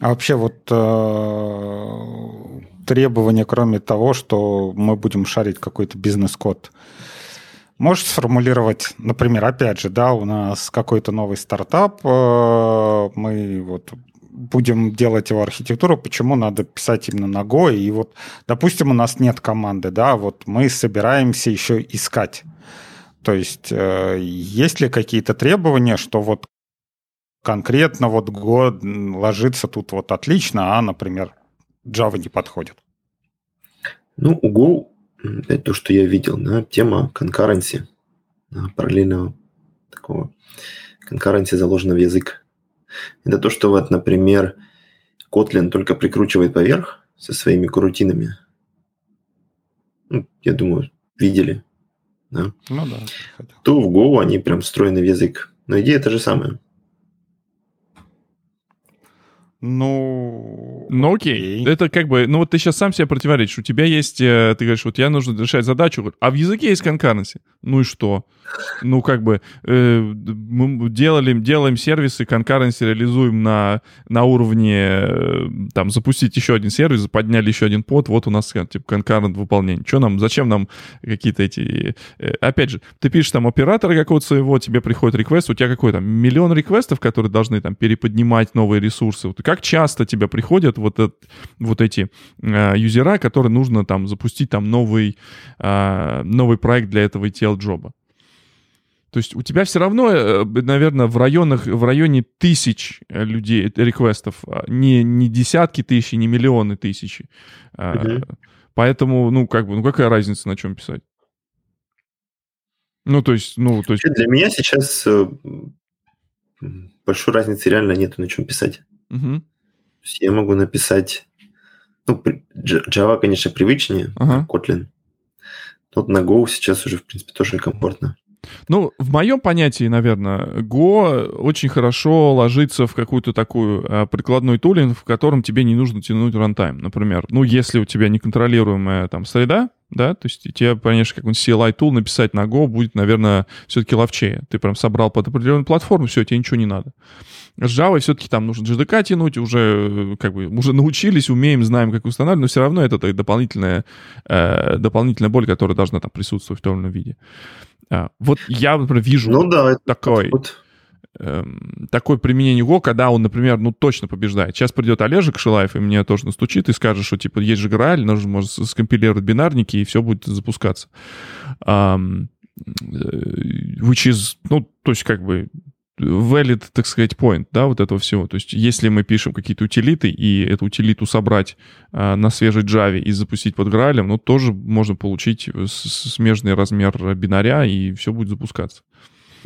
А вообще вот э, требования, кроме того, что мы будем шарить какой-то бизнес-код, можешь сформулировать, например, опять же, да, у нас какой-то новый стартап, э, мы вот будем делать его архитектуру, почему надо писать именно на Go. И вот, допустим, у нас нет команды, да, вот мы собираемся еще искать. То есть э, есть ли какие-то требования, что вот конкретно вот Go ложится тут вот отлично, а, например, Java не подходит? Ну, у Go, это то, что я видел, да, тема конкуренции, параллельного такого конкуренции заложена в язык. Это то, что вот, например, Kotlin только прикручивает поверх со своими крутинами. Ну, я думаю, видели. Да? Ну да. То в Go они прям встроены в язык. Но идея та же самая. Ну... Ну окей. Это как бы... Ну вот ты сейчас сам себе противоречишь. У тебя есть... Э, ты говоришь, вот я нужно решать задачу, а в языке есть конкуренция. Ну и что? Ну, как бы, э, мы делали, делаем сервисы, конкуренции реализуем на, на уровне, э, там, запустить еще один сервис, подняли еще один под, вот у нас, э, типа, конкурент выполнение. Что нам, зачем нам какие-то эти... Э, опять же, ты пишешь там оператора какого-то своего, тебе приходит реквест, у тебя какой там миллион реквестов, которые должны там переподнимать новые ресурсы. Вот как часто тебе приходят вот, это, вот эти э, юзера, которые нужно там запустить там новый, э, новый проект для этого ETL-джоба? То есть у тебя все равно, э, наверное, в районах, в районе тысяч э, людей, э, реквестов, а не, не десятки тысяч, не миллионы тысяч. Mm-hmm. Поэтому, ну, как бы, ну, какая разница, на чем писать? Ну, то есть, ну, то есть... Для меня сейчас большой разницы реально нету, на чем писать. Угу. То есть я могу написать... Ну, Java, конечно, привычнее, ага. Kotlin. Но на Go сейчас уже, в принципе, тоже комфортно. Ну, в моем понятии, наверное, Go очень хорошо ложится в какую-то такую э, прикладной тулинг, в котором тебе не нужно тянуть рантайм. Например, ну, если у тебя неконтролируемая там среда, да, то есть тебе, конечно, какой-нибудь CLI tool написать на Go будет, наверное, все-таки ловчее. Ты прям собрал под определенную платформу, все, тебе ничего не надо. С Java все-таки там нужно JDK тянуть, уже как бы уже научились, умеем, знаем, как устанавливать, но все равно это дополнительная, э, дополнительная боль, которая должна там присутствовать в том или ином виде. А, вот я, например, вижу ну, да, такой, вот. Эм, такое применение Go, когда он, например, ну точно побеждает. Сейчас придет Олежек Шилаев и мне тоже настучит и скажет, что типа есть же Грааль, нужно может скомпилировать бинарники и все будет запускаться. Um, which is, ну, то есть как бы valid, так сказать, point, да, вот этого всего. То есть если мы пишем какие-то утилиты, и эту утилиту собрать э, на свежей Java и запустить под Граалем, ну, тоже можно получить смежный размер бинаря, и все будет запускаться.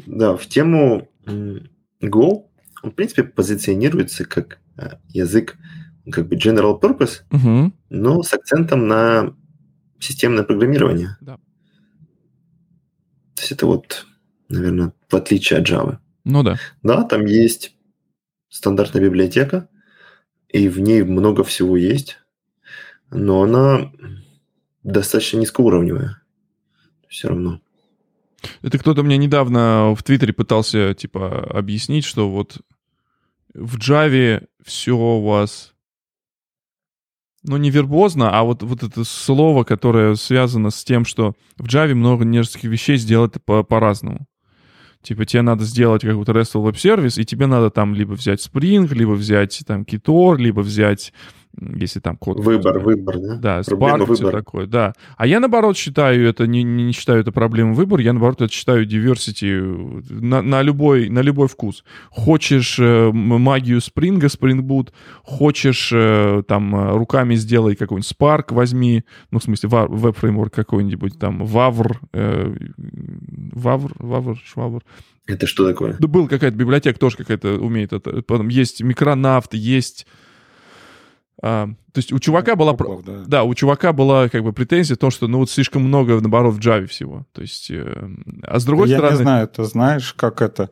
Да, в тему Go, он, в принципе, позиционируется как э, язык как бы general purpose, угу. но с акцентом на системное программирование. Да. То есть это вот, наверное, в отличие от Java. Ну да. Да, там есть стандартная библиотека, и в ней много всего есть, но она достаточно низкоуровневая. Все равно. Это кто-то мне недавно в Твиттере пытался, типа, объяснить, что вот в Java все у вас, ну, не вербозно, а вот, вот это слово, которое связано с тем, что в Java много нескольких вещей сделать по- по-разному. Типа тебе надо сделать какой-то RESTful веб-сервис, и тебе надо там либо взять Spring, либо взять там Kitor, либо взять если там код... Выбор, выбор, да? Да, Spark, все такое, да. А я, наоборот, считаю это, не, не считаю это проблемой выбора, я, наоборот, это считаю diversity на, на, любой, на любой вкус. Хочешь э, магию спринга, Spring Boot, хочешь э, там руками сделай какой-нибудь Spark, возьми, ну, в смысле, веб-фреймворк какой-нибудь, там, Вавр, э, Вавр, Вавр, Швавр. Это что такое? Да, был какая-то библиотека, тоже какая-то умеет это. Потом есть микронавт, есть а, то есть у чувака была... Куклов, да. да, у чувака была как бы претензия то, что ну вот слишком много, наоборот, в Java всего. То есть... Э, а с другой я стороны... Я не знаю, ты знаешь, как это...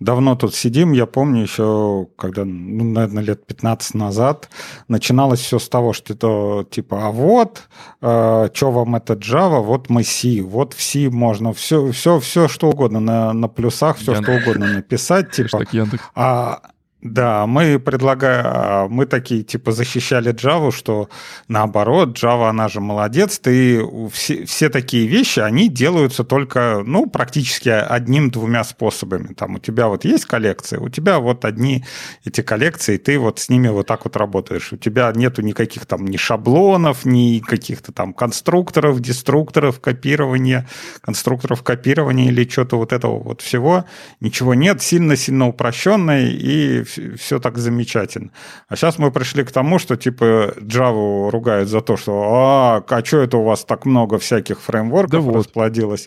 Давно тут сидим, я помню еще, когда, ну, наверное, лет 15 назад начиналось все с того, что это типа, а вот, э, что вам это Java, вот мы C, вот в C можно все, все, все что угодно на, на плюсах, все Яндекс. что угодно написать, [LAUGHS] типа... А да, мы предлагаем, а, мы такие типа защищали Java, что наоборот, Java, она же молодец, ты все, все такие вещи, они делаются только, ну, практически одним-двумя способами. Там у тебя вот есть коллекции, у тебя вот одни эти коллекции, ты вот с ними вот так вот работаешь. У тебя нету никаких там ни шаблонов, ни каких-то там конструкторов, деструкторов, копирования, конструкторов копирования или что-то вот этого вот всего. Ничего нет, сильно-сильно упрощенное и все так замечательно. А сейчас мы пришли к тому, что типа Java ругают за то, что а, а что это у вас так много всяких фреймворков да вот.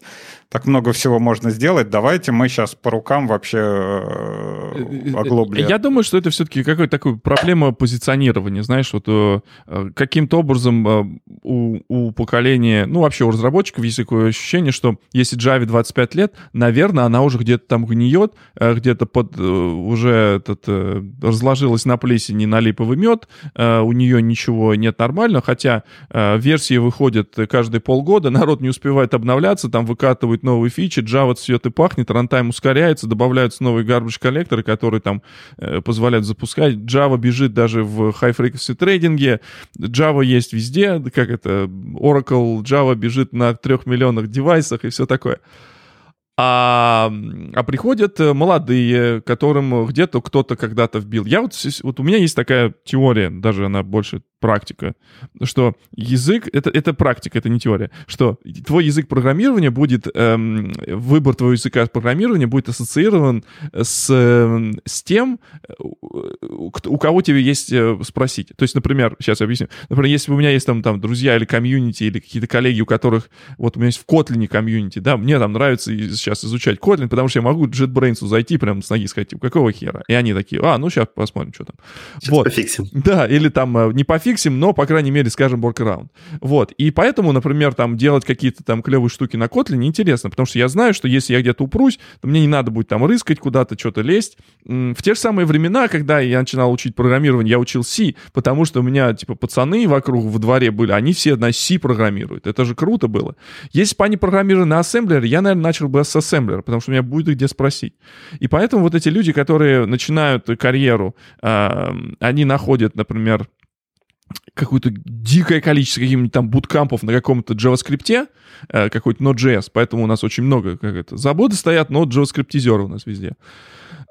Так много всего можно сделать, давайте мы сейчас по рукам вообще э, э, оглобли. Я думаю, что это все-таки какая-то такая проблема позиционирования, знаешь, вот э, каким-то образом у, у поколения, ну вообще у разработчиков есть такое ощущение, что если Java 25 лет, наверное, она уже где-то там гниет, где-то под уже этот э, разложилась на плесени на липовый мед, э, у нее ничего нет нормально, хотя э, версии выходят каждые полгода, [LAUGHS] народ не успевает обновляться, там выкатывают новые фичи, Java цвет и пахнет, рантайм ускоряется, добавляются новые garbage коллекторы, которые там э, позволяют запускать. Java бежит даже в high frequency трейдинге, Java есть везде, как это, Oracle Java бежит на трех миллионах девайсах и все такое. А, а приходят э, молодые, которым где-то кто-то когда-то вбил. Я вот, вот у меня есть такая теория, даже она больше практика, что язык это, это практика, это не теория, что твой язык программирования будет, эм, выбор твоего языка программирования будет ассоциирован с, э, с тем, у кого тебе есть э, спросить. То есть, например, сейчас я объясню. Например, если у меня есть там, там друзья или комьюнити, или какие-то коллеги, у которых, вот у меня есть в Kotlin комьюнити, да, мне там нравится сейчас изучать Kotlin, потому что я могу JetBrains зайти прям с ноги сказать, какого хера? И они такие, а, ну сейчас посмотрим, что там. Сейчас вот. пофиксим. Да, или там э, не пофиксим, пофиксим, но, по крайней мере, скажем, workaround. Вот. И поэтому, например, там делать какие-то там клевые штуки на Kotlin неинтересно, потому что я знаю, что если я где-то упрусь, то мне не надо будет там рыскать куда-то, что-то лезть. В те же самые времена, когда я начинал учить программирование, я учил C, потому что у меня, типа, пацаны вокруг в дворе были, они все на C программируют. Это же круто было. Если бы они программировали на ассемблере, я, наверное, начал бы с ассемблера, потому что у меня будет где спросить. И поэтому вот эти люди, которые начинают карьеру, э, они находят, например, какое-то дикое количество каких-нибудь там буткампов на каком-то JavaScript, э, какой-то Node.js, поэтому у нас очень много как это, забоды стоят, но JavaScript у нас везде.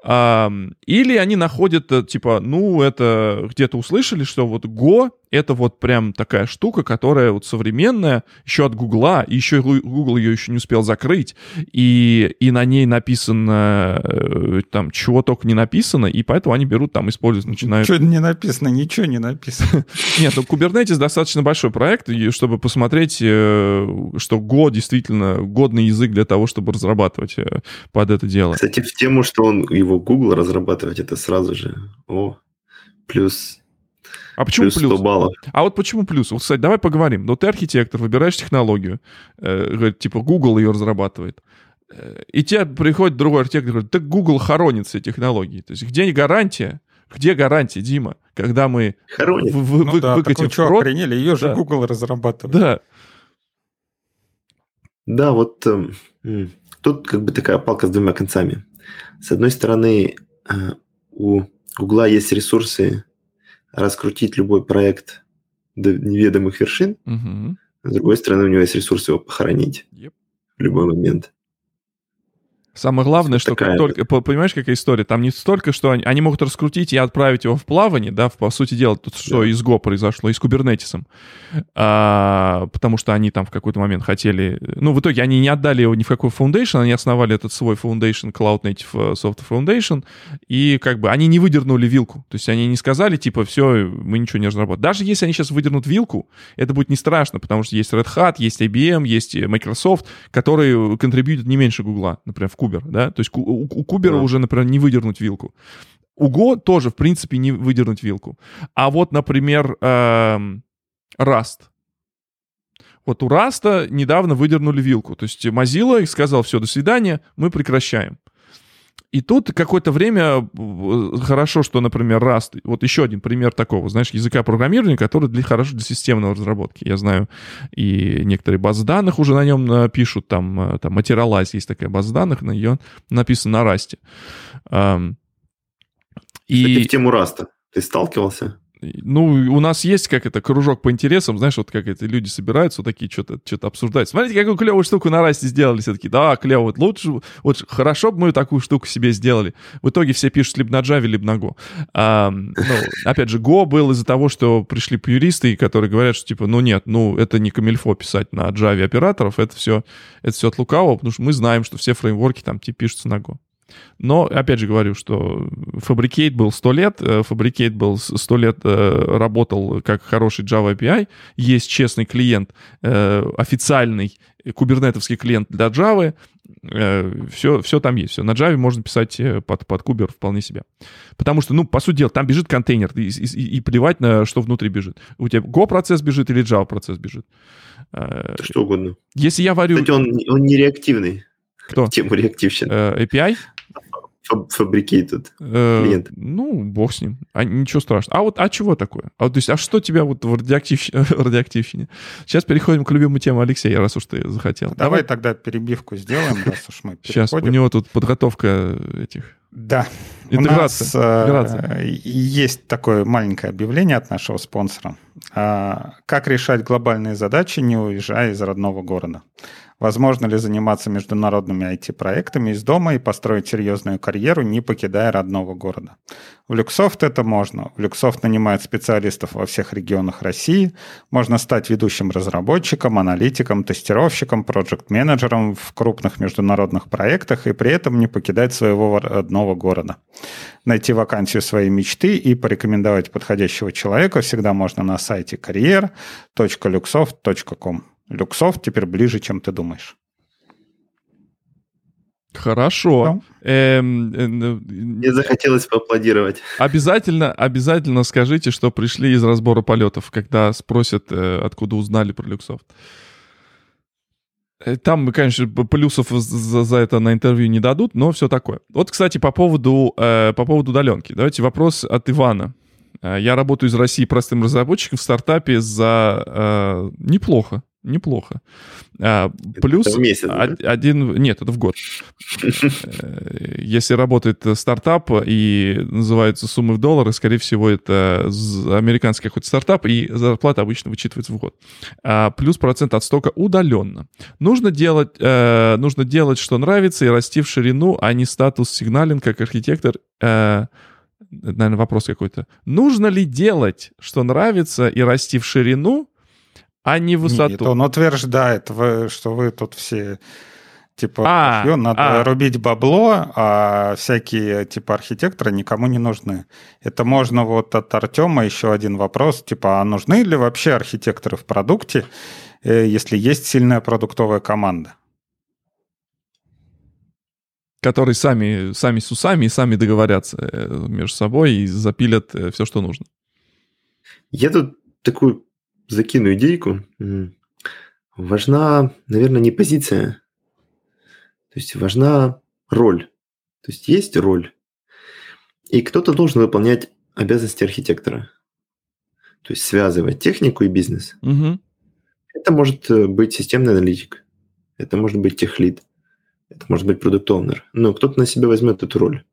Или они находят, э, типа, ну, это где-то услышали, что вот Go это вот прям такая штука, которая вот современная, еще от Гугла, и еще Google ее еще не успел закрыть, и, и на ней написано э, там чего только не написано, и поэтому они берут там, используют, начинают... Что не написано? Ничего не написано. [LAUGHS] Нет, ну Kubernetes достаточно большой проект, чтобы посмотреть, э, что Go действительно годный язык для того, чтобы разрабатывать э, под это дело. Кстати, в тему, что он его Google разрабатывать, это сразу же, о, плюс а почему плюс? 100 баллов. А вот почему плюс? Вот, кстати, давай поговорим. Ну, ты архитектор, выбираешь технологию, э, говорит, типа, Google ее разрабатывает. Э, и тебе приходит другой архитектор и говорит, так Google хоронит все технологии. То есть где гарантия? Где гарантия, Дима, когда мы хоронит. В, в, ну, вы, да, выкатим так что, охренели? Ее же да. Google разрабатывает. Да. Да, вот э, тут как бы такая палка с двумя концами. С одной стороны, э, у Гугла есть ресурсы раскрутить любой проект до неведомых вершин. Угу. С другой стороны, у него есть ресурсы его похоронить yep. в любой момент. Самое главное, что такая... как только, понимаешь, какая история? Там не столько, что они, они могут раскрутить и отправить его в плавание, да, по сути дела, тут что да. из Go произошло, и с кубернетисом, а, потому что они там в какой-то момент хотели, ну, в итоге они не отдали его ни в какой Foundation, они основали этот свой Foundation, Cloud Native э, Software Foundation, и как бы они не выдернули вилку, то есть они не сказали, типа, все, мы ничего не разработаем. Даже если они сейчас выдернут вилку, это будет не страшно, потому что есть Red Hat, есть IBM, есть Microsoft, которые контрибьютят не меньше Гугла, например, в Кубер, да, то есть у, у, у Кубера да. уже, например, не выдернуть вилку. У Го тоже, в принципе, не выдернуть вилку. А вот, например, э, Rust. Вот у Раста недавно выдернули вилку. То есть Mozilla их сказал, все, до свидания, мы прекращаем. И тут какое-то время э, хорошо, что, например, Rust, вот еще один пример такого, знаешь, языка программирования, который для, хорошо для системной разработки. Я знаю, и некоторые базы данных уже на нем пишут, там, э, там Materialize есть такая база данных, на нее написано на Rust. И... Кстати, в тему Раста ты сталкивался? Ну, у нас есть как это, кружок по интересам, знаешь, вот как это, люди собираются, вот такие что-то что обсуждать. Смотрите, какую клевую штуку на расте сделали. Все таки да, клево, вот лучше, вот хорошо бы мы такую штуку себе сделали. В итоге все пишут либо на Java, либо на Go. А, ну, опять же, Go был из-за того, что пришли юристы, которые говорят, что типа, ну нет, ну это не камильфо писать на Java операторов, это все, это все от лукавого, потому что мы знаем, что все фреймворки там типа пишутся на Go. Но, опять же говорю, что Fabricate был 100 лет, э, Fabricate был 100 лет э, работал как хороший Java API, есть честный клиент, э, официальный кубернетовский клиент для Java, все, все там есть, все. На Java можно писать под, под кубер вполне себе. Потому что, ну, по сути дела, там бежит контейнер, и, и, и плевать на что внутри бежит. У тебя Go процесс бежит или Java процесс бежит. Что угодно. Если я варю... Кстати, он, он не реактивный. Кто? Тему реактивщины. API? Fabricated Э, клиент. Ну, бог с ним. А, ничего страшного. А вот, а чего такое? А, вот, то есть, а что тебя вот в радиоактив- [LAUGHS] радиоактивщине? Сейчас переходим к любимой теме Алексея, раз уж ты захотел. Давай тогда перебивку сделаем, раз уж мы [LAUGHS] Сейчас, у него тут подготовка этих... Да. Интеграция. У нас э, Интеграция. есть такое маленькое объявление от нашего спонсора. А, Как решать глобальные задачи, не уезжая из родного города? Возможно ли заниматься международными IT-проектами из дома и построить серьезную карьеру, не покидая родного города? В Люксофт это можно. В Люксофт нанимают специалистов во всех регионах России. Можно стать ведущим разработчиком, аналитиком, тестировщиком, проект-менеджером в крупных международных проектах и при этом не покидать своего родного города. Найти вакансию своей мечты и порекомендовать подходящего человека всегда можно на сайте career.luxoft.com. Люксофт теперь ближе, чем ты думаешь. Хорошо. Эм, э, ну, Мне захотелось поаплодировать. Обязательно, обязательно скажите, что пришли из разбора полетов, когда спросят, э, откуда узнали про Люксофт. Э, Там, конечно, плюсов за, за это на интервью не дадут, но все такое. Вот, кстати, по поводу, э, по поводу удаленки. Давайте вопрос от Ивана. Я работаю из России простым разработчиком в стартапе за э, неплохо, неплохо. А, плюс это в месяц, да? од- один, нет, это в год. Э, Если работает э, стартап и называются суммы в доллары, скорее всего, это американский какой-то стартап, и зарплата обычно вычитывается в год. А плюс процент от стока удаленно. Нужно делать, э, нужно делать, что нравится, и расти в ширину, а не статус сигнален, как архитектор. Э, это, наверное, вопрос какой-то. Нужно ли делать, что нравится, и расти в ширину, а не высоту? Нет, он утверждает, что вы тут все типа А, «Ё, надо а. рубить бабло, а всякие типа архитекторы никому не нужны. Это можно вот от Артема еще один вопрос, типа, а нужны ли вообще архитекторы в продукте, э, если есть сильная продуктовая команда? которые сами, сами с усами и сами договорятся э, между собой и запилят все, что нужно. Я тут такую закину идейку. Важна, наверное, не позиция. То есть важна роль. То есть есть роль. И кто-то должен выполнять обязанности архитектора. То есть связывать технику и бизнес. Мгм. Это может э, быть системный аналитик. Это может быть техлид. Это может быть продукт оунер Но кто-то на себя возьмет эту роль.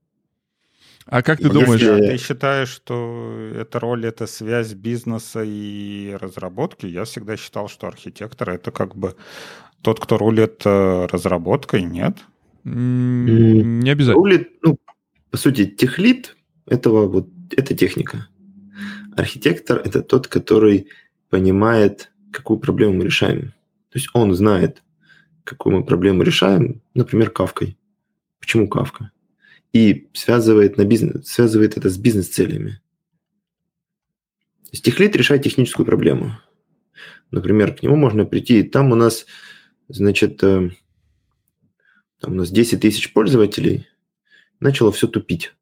А как ты Если- думаешь? А ты считаешь, что эта роль это связь бизнеса и разработки? Я всегда считал, что архитектор это как бы тот, кто рулит э, разработкой, нет? Не обязательно. Рулит, ну, по сути, техлид этого вот, это техника. Архитектор – это тот, который понимает, какую проблему мы решаем. То есть он знает, какую мы проблему решаем, например, кавкой. Почему кавка? И связывает, на бизнес, связывает это с бизнес-целями. Техлид решает техническую проблему. Например, к нему можно прийти, и там у нас, значит, э, там у нас 10 тысяч пользователей, начало все тупить.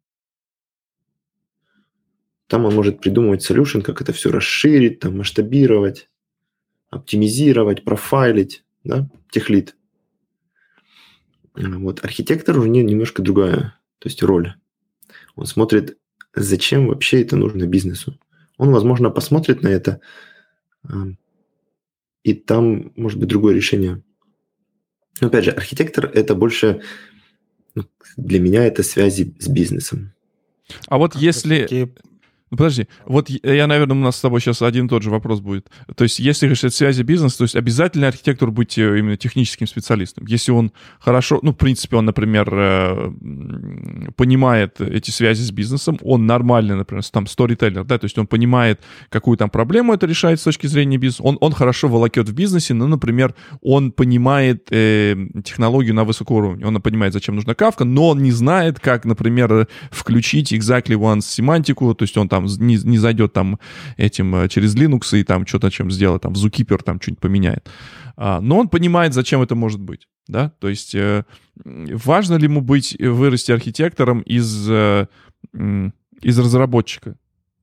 Там он может придумывать solution, как это все расширить, там, масштабировать, оптимизировать, профайлить, да, техлит. Вот. Архитектор уже не- немножко другая, то есть роль. Он смотрит, зачем вообще это нужно бизнесу. Он, возможно, посмотрит на это, и там может быть другое решение. Но опять же, архитектор это больше ну, для меня это связи с бизнесом. А вот если... Такие- Ну, Подожди, вот я- наверное, у нас с тобой сейчас один и тот же вопрос будет. То есть, если это связи бизнеса, то есть обязательно архитектор быть э, именно техническим специалистом. Если он хорошо, ну, в принципе, он, например, э, понимает эти связи с бизнесом, он нормальный, например, там, сторителлер, да, то есть он понимает, какую там проблему это решает с точки зрения бизнеса, он, он хорошо волокет в бизнесе, ну, например, он понимает э, технологию на высоком уровне, он понимает, зачем нужна кавка, но он не знает, как, например, включить exactly once семантику, то есть он там не, не зайдет там этим э, через Linux и там что-то чем сделать, там в Zookeeper там что-нибудь поменяет. А, но он понимает, зачем это может быть, да, то есть э, важно ли ему быть, э, вырасти архитектором из, из разработчика,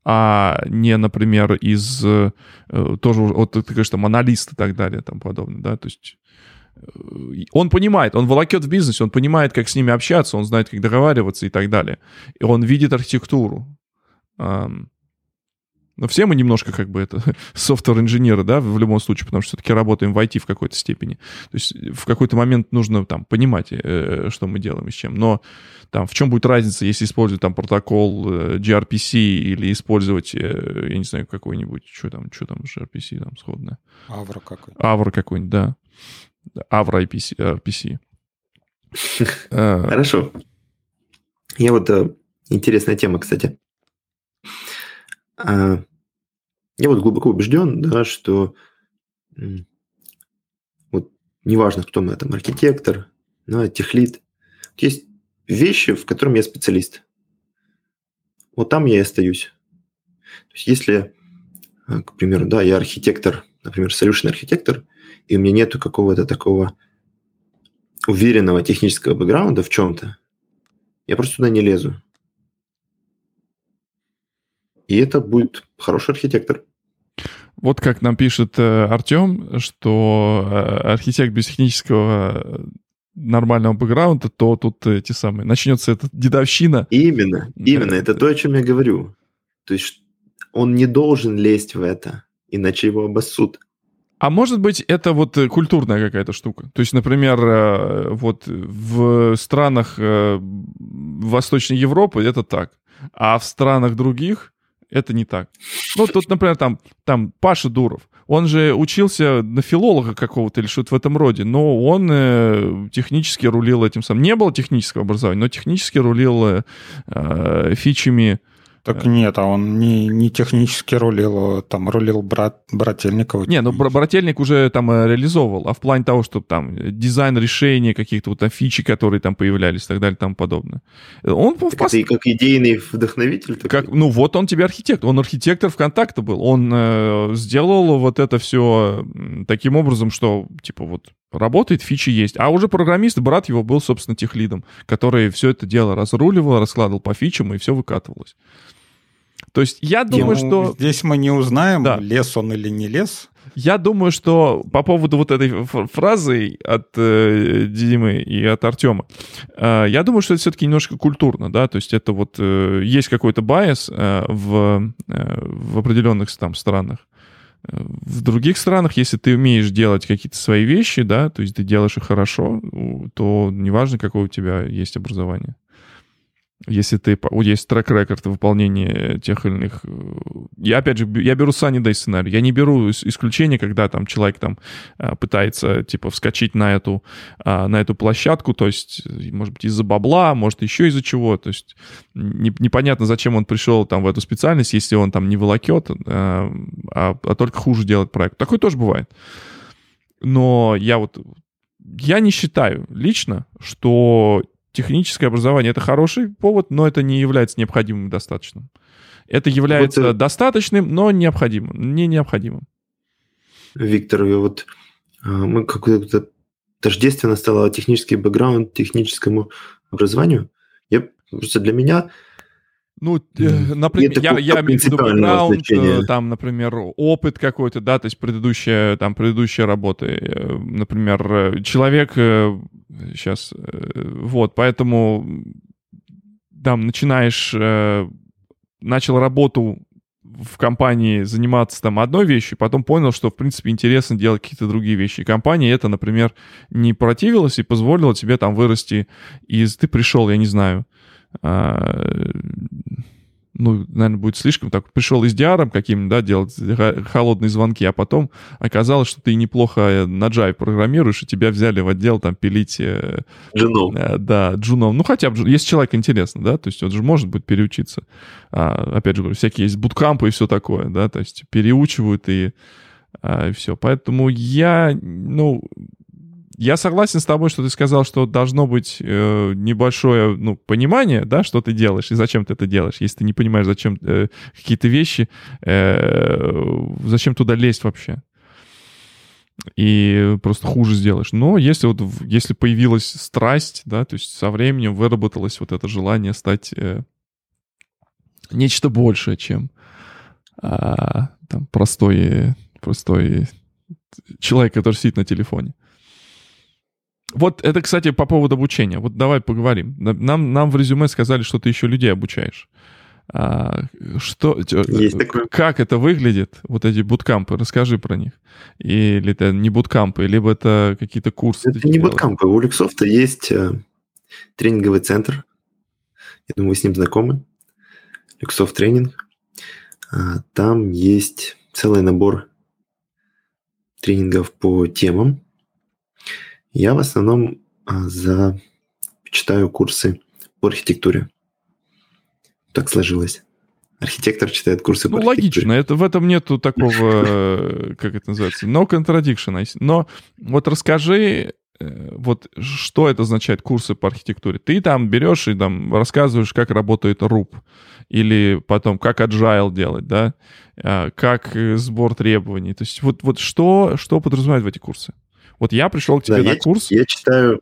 а не, например, из тоже, вот ты говоришь, там, аналист и так далее, там подобное, да, то есть он понимает, он волокет в бизнесе, он понимает, как с ними общаться, он знает, как договариваться и так далее. И он видит архитектуру. Но все мы немножко как бы это [LAUGHS] софтвер-инженеры, да, в любом случае, потому что все-таки работаем в IT в какой-то степени. То есть в какой-то момент нужно там понимать, э, что мы делаем и с чем. Но там в чем будет разница, если использовать там протокол э, gRPC или использовать, э, я не знаю, какой-нибудь, что там, что там gRPC там сходное? Авра какой-нибудь. Авра какой-нибудь, да. Авра IPC. RPC. Хорошо. Я вот интересная тема, кстати. А, я вот глубоко убежден, да, что вот неважно, кто мы, там, архитектор, да, техлит, есть вещи, в котором я специалист. Вот там я и остаюсь. То есть если, а, к примеру, да, я архитектор, например, solution архитектор, и у меня нету какого-то такого уверенного технического бэкграунда в чем-то, я просто туда не лезу. И это будет хороший архитектор. Вот как нам пишет э, Артем, что э, архитект без технического э, нормального бэкграунда, то тут эти самые начнется эта дедовщина. Именно, именно, это то, о чем я говорю. То есть он не должен лезть в это, иначе его обоссут. А может быть, это вот культурная какая-то штука? То есть, например, вот в странах Восточной Европы это так, а в странах других это не так. Ну, тут, например, там, там Паша Дуров. Он же учился на филолога какого-то или что-то в этом роде, но он э, технически рулил этим самым. Не было технического образования, но технически рулил э, э фичами так нет, а он не, не технически рулил, там рулил брат, Брательникова. Не, ну Брательник уже там э, реализовывал, а в плане того, что там дизайн решения каких-то вот фичи, которые там появлялись и так далее и тому подобное. Он так пос... и как идейный вдохновитель? Как, ну вот он тебе архитектор, он архитектор ВКонтакте был, он э, сделал вот это все таким образом, что типа вот работает, фичи есть. А уже программист, брат его был, собственно, техлидом, который все это дело разруливал, раскладывал по фичам, и все выкатывалось. То есть я думаю, Ему, что... Здесь мы не узнаем, да. лес он или не лес. Я думаю, что по поводу вот этой фразы от э, Димы и от Артема, э, я думаю, что это все-таки немножко культурно, да, то есть это вот э, есть какой-то байс э, в, э, в определенных там странах. В других странах, если ты умеешь делать какие-то свои вещи, да, то есть ты делаешь их хорошо, то неважно, какое у тебя есть образование если ты есть трек-рекорд выполнения тех или иных... Э, я, опять же, я беру Sunny Day сценарий. Я не беру исключения, когда там человек там э, пытается, типа, вскочить на эту, э, на эту площадку, то есть, может быть, из-за бабла, может, еще из-за чего. То есть непонятно, зачем он пришел там в эту специальность, если он там не волокет, а, а только хуже делает проект. Такое тоже бывает. Но я вот... Я не считаю лично, что техническое образование — это хороший повод, но это не является необходимым и достаточным. Это является вот, достаточным, но необходимым, не необходимым. Виктор, вот а, мы как-то тождественно стало технический бэкграунд техническому образованию. Я, просто для меня ну, э, например, я, я имею в виду бэкграунд, э, там, например, опыт какой-то, да, то есть предыдущая, там, предыдущие работы. Э, например, человек сейчас, вот, поэтому там начинаешь, начал работу в компании заниматься там одной вещью, потом понял, что, в принципе, интересно делать какие-то другие вещи. И компания это, например, не противилась и позволила тебе там вырасти из... Ты пришел, я не знаю, а, ну, наверное, будет слишком так. Пришел из SDR каким-нибудь, да, делать холодные звонки, а потом оказалось, что ты неплохо на Java программируешь, и тебя взяли в отдел там пилить... Э, джуном. Э, да, джуном. Ну, хотя бы, если человек интересно, да, то есть он же может быть переучиться. А, опять же, всякие есть буткампы и все такое, да, то есть переучивают и, а, и все. Поэтому я, ну, я согласен с тобой, что ты сказал, что должно быть э, небольшое ну, понимание, да, что ты делаешь и зачем ты это делаешь. Если ты не понимаешь, зачем э, какие-то вещи, э, зачем туда лезть вообще? И просто хуже сделаешь. Но если вот если появилась страсть, да, то есть со временем выработалось вот это желание стать э, нечто большее, чем а, там простой, простой человек, который сидит на телефоне. Вот это, кстати, по поводу обучения. Вот давай поговорим. Нам, нам в резюме сказали, что ты еще людей обучаешь. А, что, Есть такое. Как это выглядит, вот эти буткампы? Расскажи про них. Или это не буткампы, либо это какие-то курсы? Это не буткампы. У Люксофта есть э, тренинговый центр. Я думаю, вы с ним знакомы. Люксофт тренинг. А, там есть целый набор тренингов по темам. Я в основном а, за читаю курсы по архитектуре. Так сложилось. Архитектор читает курсы ну, по логично, это, в этом нету такого, [LAUGHS] э, как это называется, no contradiction. Но вот расскажи, э, вот что это означает курсы по архитектуре. Ты там берешь и там рассказываешь, как работает RUP, или потом, как agile делать, да, а, как э, сбор требований. То есть вот, вот что, что подразумевает в эти курсы? Вот я пришел к тебе да, на я, курс. Я читаю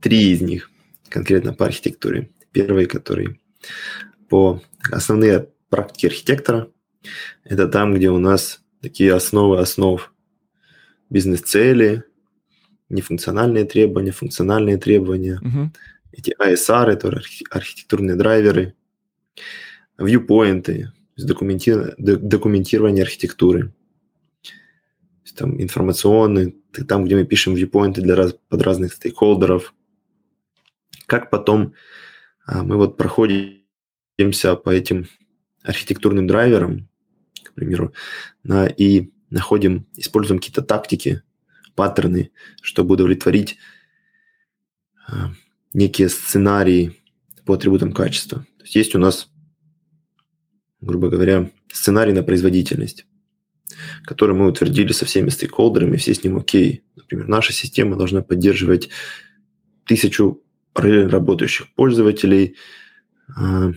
три из них конкретно по архитектуре. Первый, который по основные практики архитектора. Это там, где у нас такие основы основ бизнес-цели, нефункциональные требования, функциональные требования, угу. эти ASR, это архитектурные драйверы, viewpoint, документи... документирование архитектуры, там информационный, там, где мы пишем viewpoint для раз... под разных стейкхолдеров, как потом а, мы вот проходимся по этим архитектурным драйверам, к примеру, на, и находим, используем какие-то тактики, паттерны, чтобы удовлетворить а, некие сценарии по атрибутам качества. То есть есть у нас, грубо говоря, сценарий на производительность, который мы утвердили со всеми стейкхолдерами, все с ним окей. Например, наша система должна поддерживать тысячу работающих пользователей э,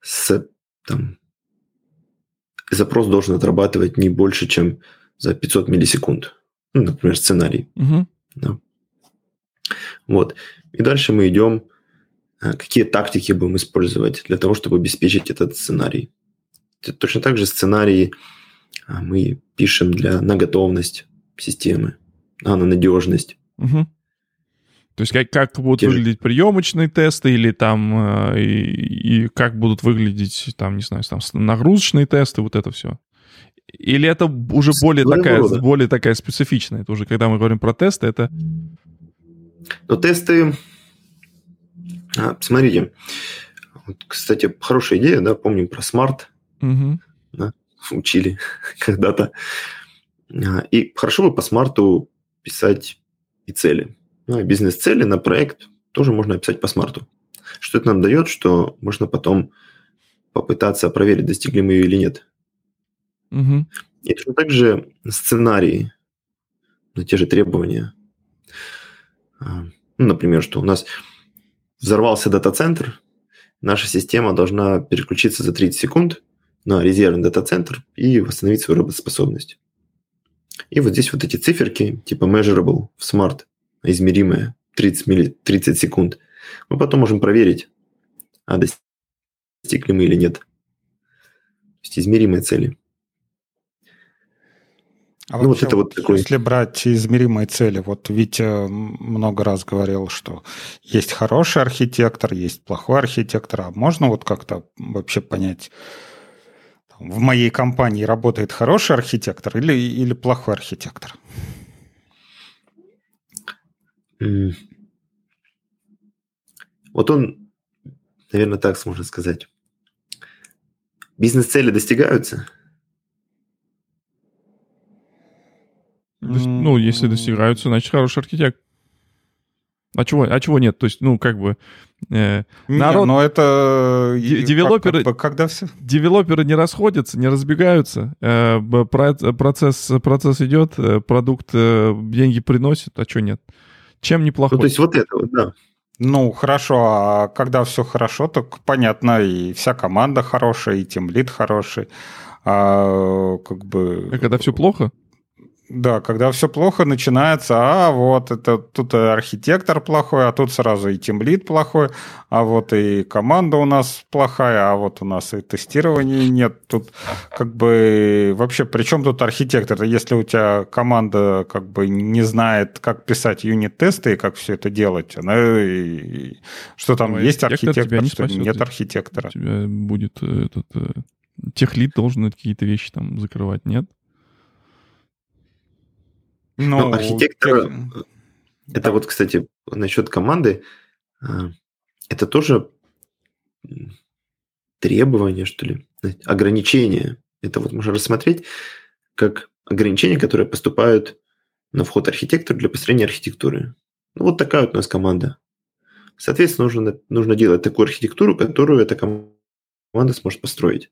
с там, запрос должен отрабатывать не больше, чем за 500 миллисекунд. Ну, например, сценарий. Угу. Да. Вот. И дальше мы идем а, какие тактики будем использовать для того, чтобы обеспечить этот сценарий. Точно так же сценарии мы пишем для на готовность системы, а, на надежность. Угу. То есть как, как будут Те выглядеть приемочные тесты или там э, и, и как будут выглядеть там, не знаю, там нагрузочные тесты, вот это все. Или это уже более такая, более такая специфичная? Это уже когда мы говорим про тесты, это... Но тесты а, смотрите, вот, кстати, хорошая идея, да, помним про смарт, угу. Учили [LAUGHS] когда-то. А, и хорошо бы по смарту писать и цели. Ну, бизнес-цели на проект тоже можно описать по смарту. Что это нам дает, что можно потом попытаться проверить, достигли мы ее или нет. Угу. И точно так же сценарии на те же требования. А, ну, например, что у нас взорвался дата-центр, наша система должна переключиться за 30 секунд на резервный дата-центр и восстановить свою работоспособность. И вот здесь вот эти циферки, типа measurable в smart, измеримые, 30, милли, 30 секунд, мы потом можем проверить, а достигли мы или нет. То есть измеримые цели. А ну, вообще, вот это вот, такой... если брать измеримые цели, вот Витя много раз говорил, что есть хороший архитектор, есть плохой архитектор, а можно вот как-то вообще понять, в моей компании работает хороший архитектор или, или плохой архитектор? Вот он, наверное, так можно сказать. Бизнес-цели достигаются – Ну, если достигаются, значит, хороший архитектор. А чего, а чего нет? То есть, ну, как бы... Э, народ... но это... Девелоперы, как, когда все... девелоперы не расходятся, не разбегаются. Э, процесс, процесс идет, э, продукт э, деньги приносит, а что нет? Чем неплохо? Ну, то есть вот это вот, да. Ну, хорошо, а когда все хорошо, так понятно, и вся команда хорошая, и тимлид хороший. А как бы... А когда все плохо? Да, когда все плохо начинается, а вот это тут архитектор плохой, а тут сразу и тимлит плохой, а вот и команда у нас плохая, а вот у нас и тестирования нет. Тут как бы вообще при чем тут архитектор? Если у тебя команда как бы не знает, как писать юнит-тесты и как все это делать, она, и, что там Ну, есть архитектор не что спасет. нет архитектора. У тебя будет этот... э, Техлит должен какие-то вещи там закрывать, нет? Ну, архитектора- тех- Это вот, кстати, насчет команды. а, Это тоже требование, что ли, ограничение. Это вот можно рассмотреть как ограничения, которые поступают на вход архитектора для построения архитектуры. Ну, вот такая вот у нас команда. Соответственно, нужно, нужно делать такую архитектуру, которую эта команда сможет построить.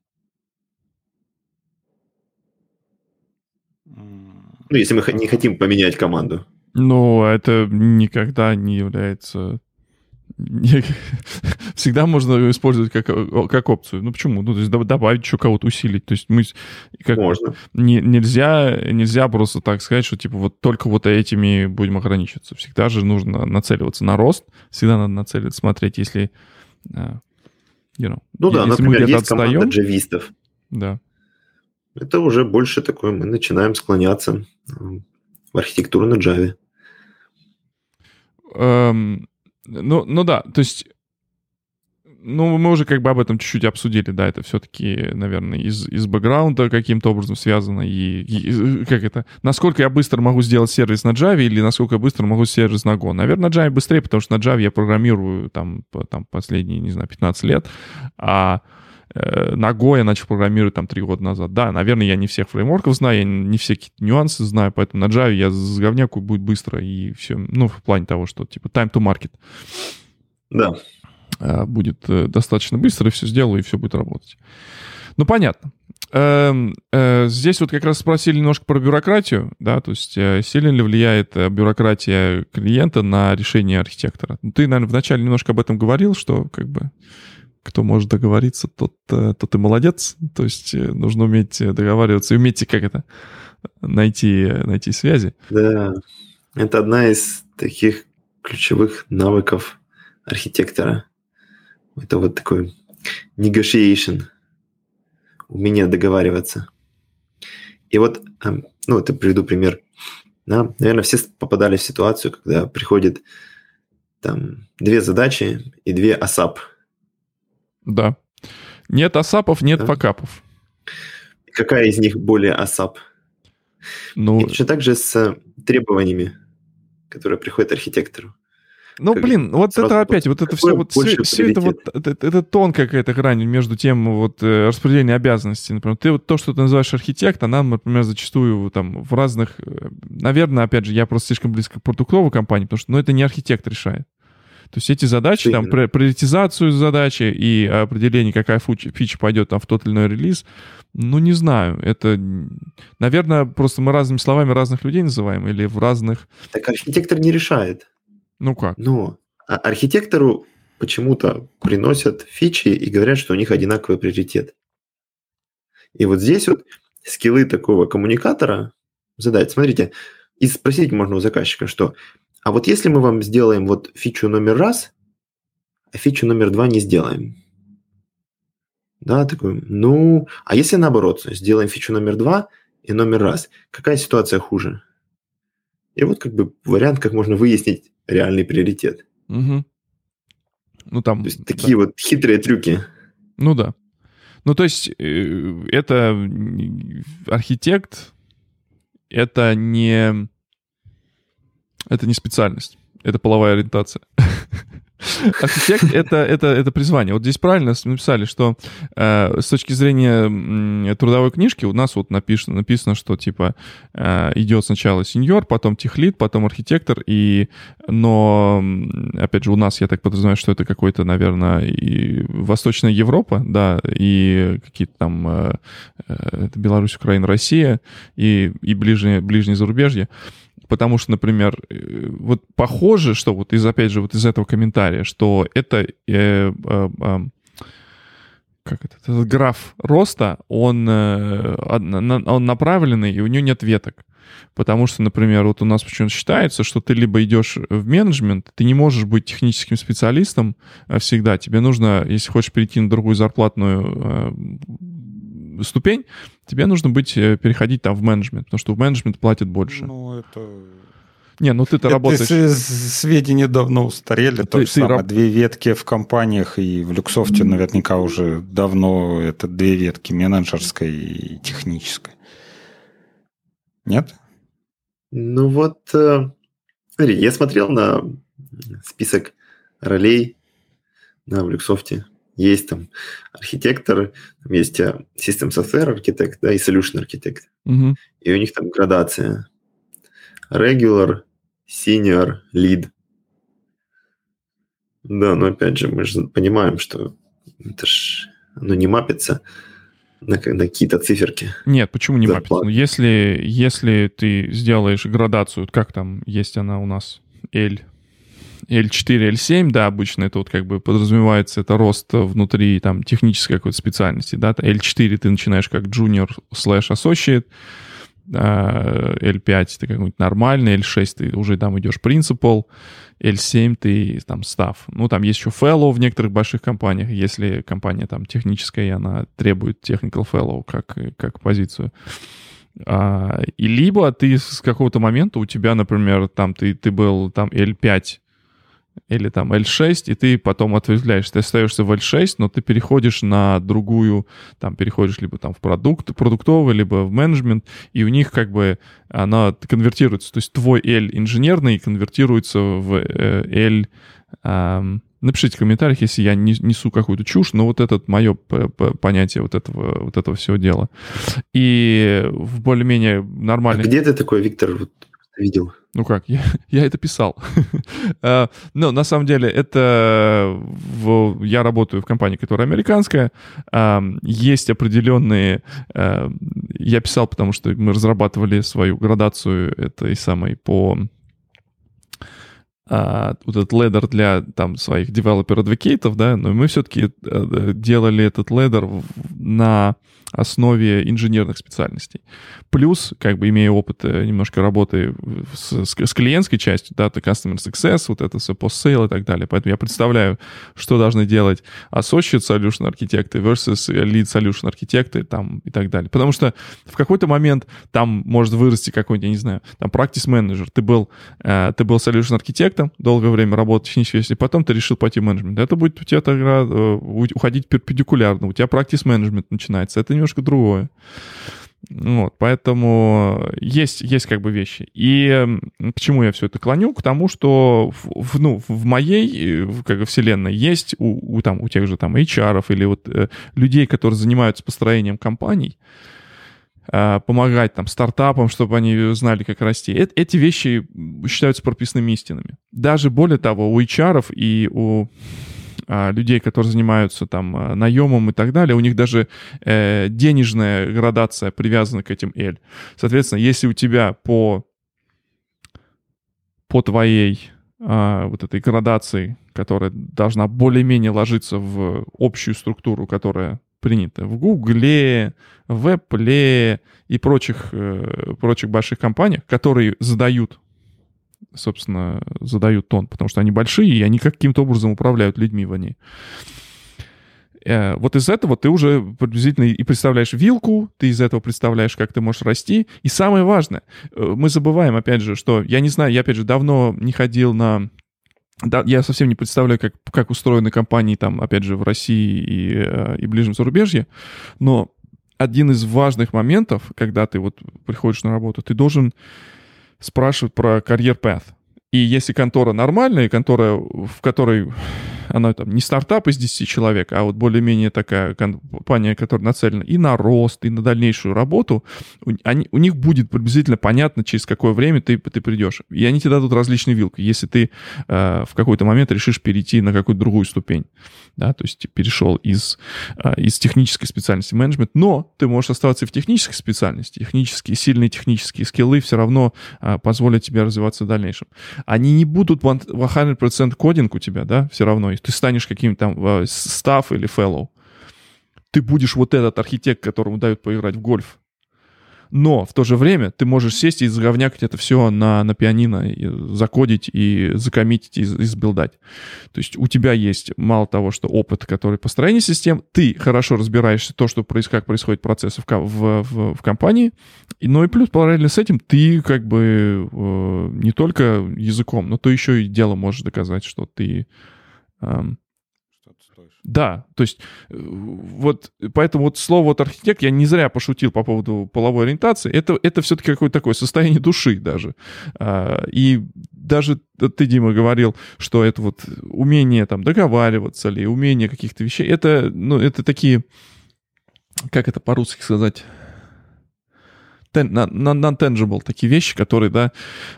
Ну, если мы не хотим поменять команду. Но это никогда не является... [LAUGHS] Всегда можно использовать как, как опцию. Ну почему? Ну, то есть доб- добавить еще кого-то усилить. То есть мы как, Можно. не- нельзя, нельзя просто так сказать, что типа вот только вот этими будем ограничиваться. Всегда же нужно нацеливаться на рост. Всегда надо нацеливаться, смотреть, если... э, you know, Ну да, если мы например, где-то есть команда отстаем, джавистов. да. Это уже больше такое, мы начинаем склоняться м, в архитектуру на Java. Эм, ну, ну да, то есть, ну, мы уже как бы об этом чуть-чуть обсудили, да, это все-таки, наверное, из, из бэкграунда каким-то образом связано, и, и, как это, насколько я быстро могу сделать сервис на Java или насколько я быстро могу сервис на Go. Наверное, на Java быстрее, потому что на Java я программирую там, там последние, не знаю, 15 лет, а на Go я начал программировать там 3 года назад. Да, наверное, я не всех фреймворков знаю, я не все какие-то нюансы знаю, поэтому на Java я с говняку будет быстро и все. Ну, в плане того, что типа time to market Да. э, будет э, достаточно быстро, и все сделаю, и все будет работать. Ну, понятно. Эм, э, Здесь вот как раз спросили немножко про бюрократию, да, то есть э, сильно ли влияет э, бюрократия клиента на решение архитектора? Ты, наверное, вначале немножко об этом говорил, что как бы кто может договориться, тот, э, тот и молодец. То есть э, нужно уметь э, договариваться и уметь, как это, найти, найти связи. Да. Это одна из таких ключевых навыков архитектора. Это вот такой negotiation, умение договариваться. И вот, эм, ну, это приведу пример. Да, наверное, все попадали в ситуацию, когда приходит там две задачи и две ASAP. Да. Нет асапов, нет Да. факапов. Какая из них более ASAP? Ну, И точно так же с э, требованиями, которые приходят архитектору. Ну, Как блин, вот это опять, вот это все, вот все, все это вот, это, это тонкая какая-то грань между тем вот э, распределением обязанностей. Например, ты вот то, что ты называешь архитект, она, например, зачастую там в разных, э, наверное, опять же, я просто слишком близко к продуктовой компании, потому что, ну, это не архитект решает. То есть эти задачи, там, приоритизацию задачи и определение, какая фича пойдет там в тот или иной релиз, ну, не знаю. Это, наверное, просто мы разными словами разных людей называем или в разных, Так архитектор не решает. ну как? Но а- архитектору почему-то приносят фичи и говорят, что у них одинаковый приоритет. И вот здесь вот скиллы такого коммуникатора задать. Смотрите, и спросить можно у заказчика, что а вот если мы вам сделаем вот фичу номер раз, а фичу номер два не сделаем. Да, такой, ну, а если наоборот, сделаем фичу номер два и номер раз, какая ситуация хуже? И вот как бы вариант, как можно выяснить реальный приоритет. Мгм. Ну, там... То есть да. такие вот хитрые трюки. Ну да. Ну, то есть э, это архитект, это не... Это не специальность, это половая ориентация. [LAUGHS] Архитект это, это, это призвание. Вот здесь правильно написали, что э, с точки зрения м, трудовой книжки у нас вот написано, написано что типа э, идет сначала сеньор, потом техлит, потом архитектор, и, но, опять же, у нас, я так подразумеваю, что это какой-то, наверное, и Восточная Европа, да, и какие-то там э, э, Беларусь, Украина, Россия, и, и ближнее, ближнее зарубежье. Потому что, например, э, вот похоже, что вот из, опять же, вот из этого комментария, что это э, э, э, как это, этот граф роста, он, э, он направленный, и у него нет веток. Потому что, например, вот у нас почему-то считается, что ты либо идешь в менеджмент, ты не можешь быть техническим специалистом э, всегда. Тебе нужно, если хочешь перейти на другую зарплатную ступень, тебе нужно быть, э, переходить там в менеджмент, потому что в менеджмент платят больше. Ну, это не, ну ты-то работаешь... Эти сведения давно устарели. То же самое, раб... две ветки в компаниях, и в Люксофте наверняка уже давно это две ветки, менеджерской и технической. Нет? Ну вот, э, смотри, я смотрел на список ролей на в Люксофте. Есть там архитектор, там есть э, System Software архитект, да, и Solution архитект. Угу. И у них там градация. Regular, senior, lead. Да, но опять же, мы же понимаем, что это ж оно не мапится на, на какие-то циферки. Нет, почему не мапится? Ну, если, если ты сделаешь градацию, как там есть она у нас, L, L4, L7, да, обычно это вот как бы подразумевается, это рост внутри там технической какой-то специальности, да, L4 ты начинаешь как junior slash associate, L5 ты какой-нибудь нормальный, L6 ты уже там идешь principal, L7 ты там став. Ну, там есть еще fellow в некоторых больших компаниях, если компания там техническая, и она требует technical fellow как, как позицию. А, и либо ты с какого-то момента у тебя, например, там ты, ты был там L5 или там L6, и ты потом ответвляешься. Ты остаешься в L6, но ты переходишь на другую, там переходишь либо там в продукт, продуктовый, либо в менеджмент, и у них как бы она конвертируется. То есть твой L инженерный конвертируется в э, L... Эм, напишите в комментариях, если я несу какую-то чушь, но вот это мое понятие вот этого, вот этого всего дела. И в более-менее нормальных... А где ты такой, Виктор, вот видел? Ну как, я, [LAUGHS] я это писал. uh, [LAUGHS] но на самом деле это... В, я работаю в компании, которая американская. Uh, есть определенные... Uh, я писал, потому что мы разрабатывали свою градацию этой самой по а, вот этот ледер для там своих адвокатов, да, но мы все-таки э, делали этот ледер на основе инженерных специальностей. Плюс, как бы имея опыт э, немножко работы с, с, с клиентской частью, да, то customer success, вот это все post-sale и так далее. Поэтому я представляю, что должны делать associate solution архитекты versus lead solution архитекты там и так далее. Потому что в какой-то момент там может вырасти какой-нибудь, я не знаю, там practice manager. Ты был, э, ты был solution архитектом, долгое время работал технически, если потом ты решил пойти в менеджмент. Это будет у тебя тогда э, уходить перпендикулярно. У тебя practice management начинается. Это немножко другое. Вот, поэтому есть, есть как бы вещи. И к чему я все это клоню? К тому, что в, ну, в моей в, как бы, вселенной есть у, у, там, у тех же там HR или вот э, людей, которые занимаются построением компаний, э, помогать там стартапам, чтобы они знали, как расти. Э, эти вещи считаются прописными истинами. Даже более того, у HR и у а, людей, которые занимаются там а, наемом и так далее, у них даже э, денежная градация привязана к этим L. Соответственно, если у тебя по, по твоей э, вот этой градации, которая должна более-менее ложиться в общую структуру, которая принята в Гугле, в Apple и прочих, э, прочих больших компаниях, которые задают собственно, задают тон, потому что они большие, и они каким-то образом управляют людьми в ней. Э, вот из этого ты уже приблизительно и представляешь вилку, ты из этого представляешь, как ты можешь расти. И самое важное, э, мы забываем, опять же, что, я не знаю, я, опять же, давно не ходил на да, я совсем не представляю, как, как устроены компании там, опять же, в России и, э, и ближнем зарубежье, но один из важных моментов, когда ты вот приходишь на работу, ты должен спрашивать про карьер path. И если контора нормальная, контора, в которой она там не стартап из 10 человек, а вот более-менее такая компания, которая нацелена и на рост, и на дальнейшую работу, у, они, у них будет приблизительно понятно, через какое время ты, ты придешь. И они тебе дадут различные вилки, если ты э, в какой-то момент решишь перейти на какую-то другую ступень. Да, то есть перешел из, э, из технической специальности менеджмент, но ты можешь оставаться в технической специальности. Технические, сильные технические скиллы все равно э, позволят тебе развиваться в дальнейшем. Они не будут 100% кодинг у тебя, да, все равно ты станешь каким-то там став или fellow. Ты будешь вот этот архитект, которому дают поиграть в гольф. Но в то же время ты можешь сесть и заговнякать это все на, на пианино, и закодить и закоммитить и, и сбилдать. То есть у тебя есть мало того, что опыт, который построение систем, ты хорошо разбираешься то, что происходит, как происходит процесс в, в, в, в компании, но и плюс параллельно с этим ты как бы э, не только языком, но то еще и дело можешь доказать, что ты да, то есть э, вот поэтому вот слово вот архитект, я не зря пошутил по поводу половой ориентации, это, это все-таки какое-то такое состояние души даже. А, и даже ты, Дима, говорил, что это вот умение там договариваться или умение каких-то вещей, это, ну, это такие, как это по-русски сказать, non-tangible, такие вещи, которые, да,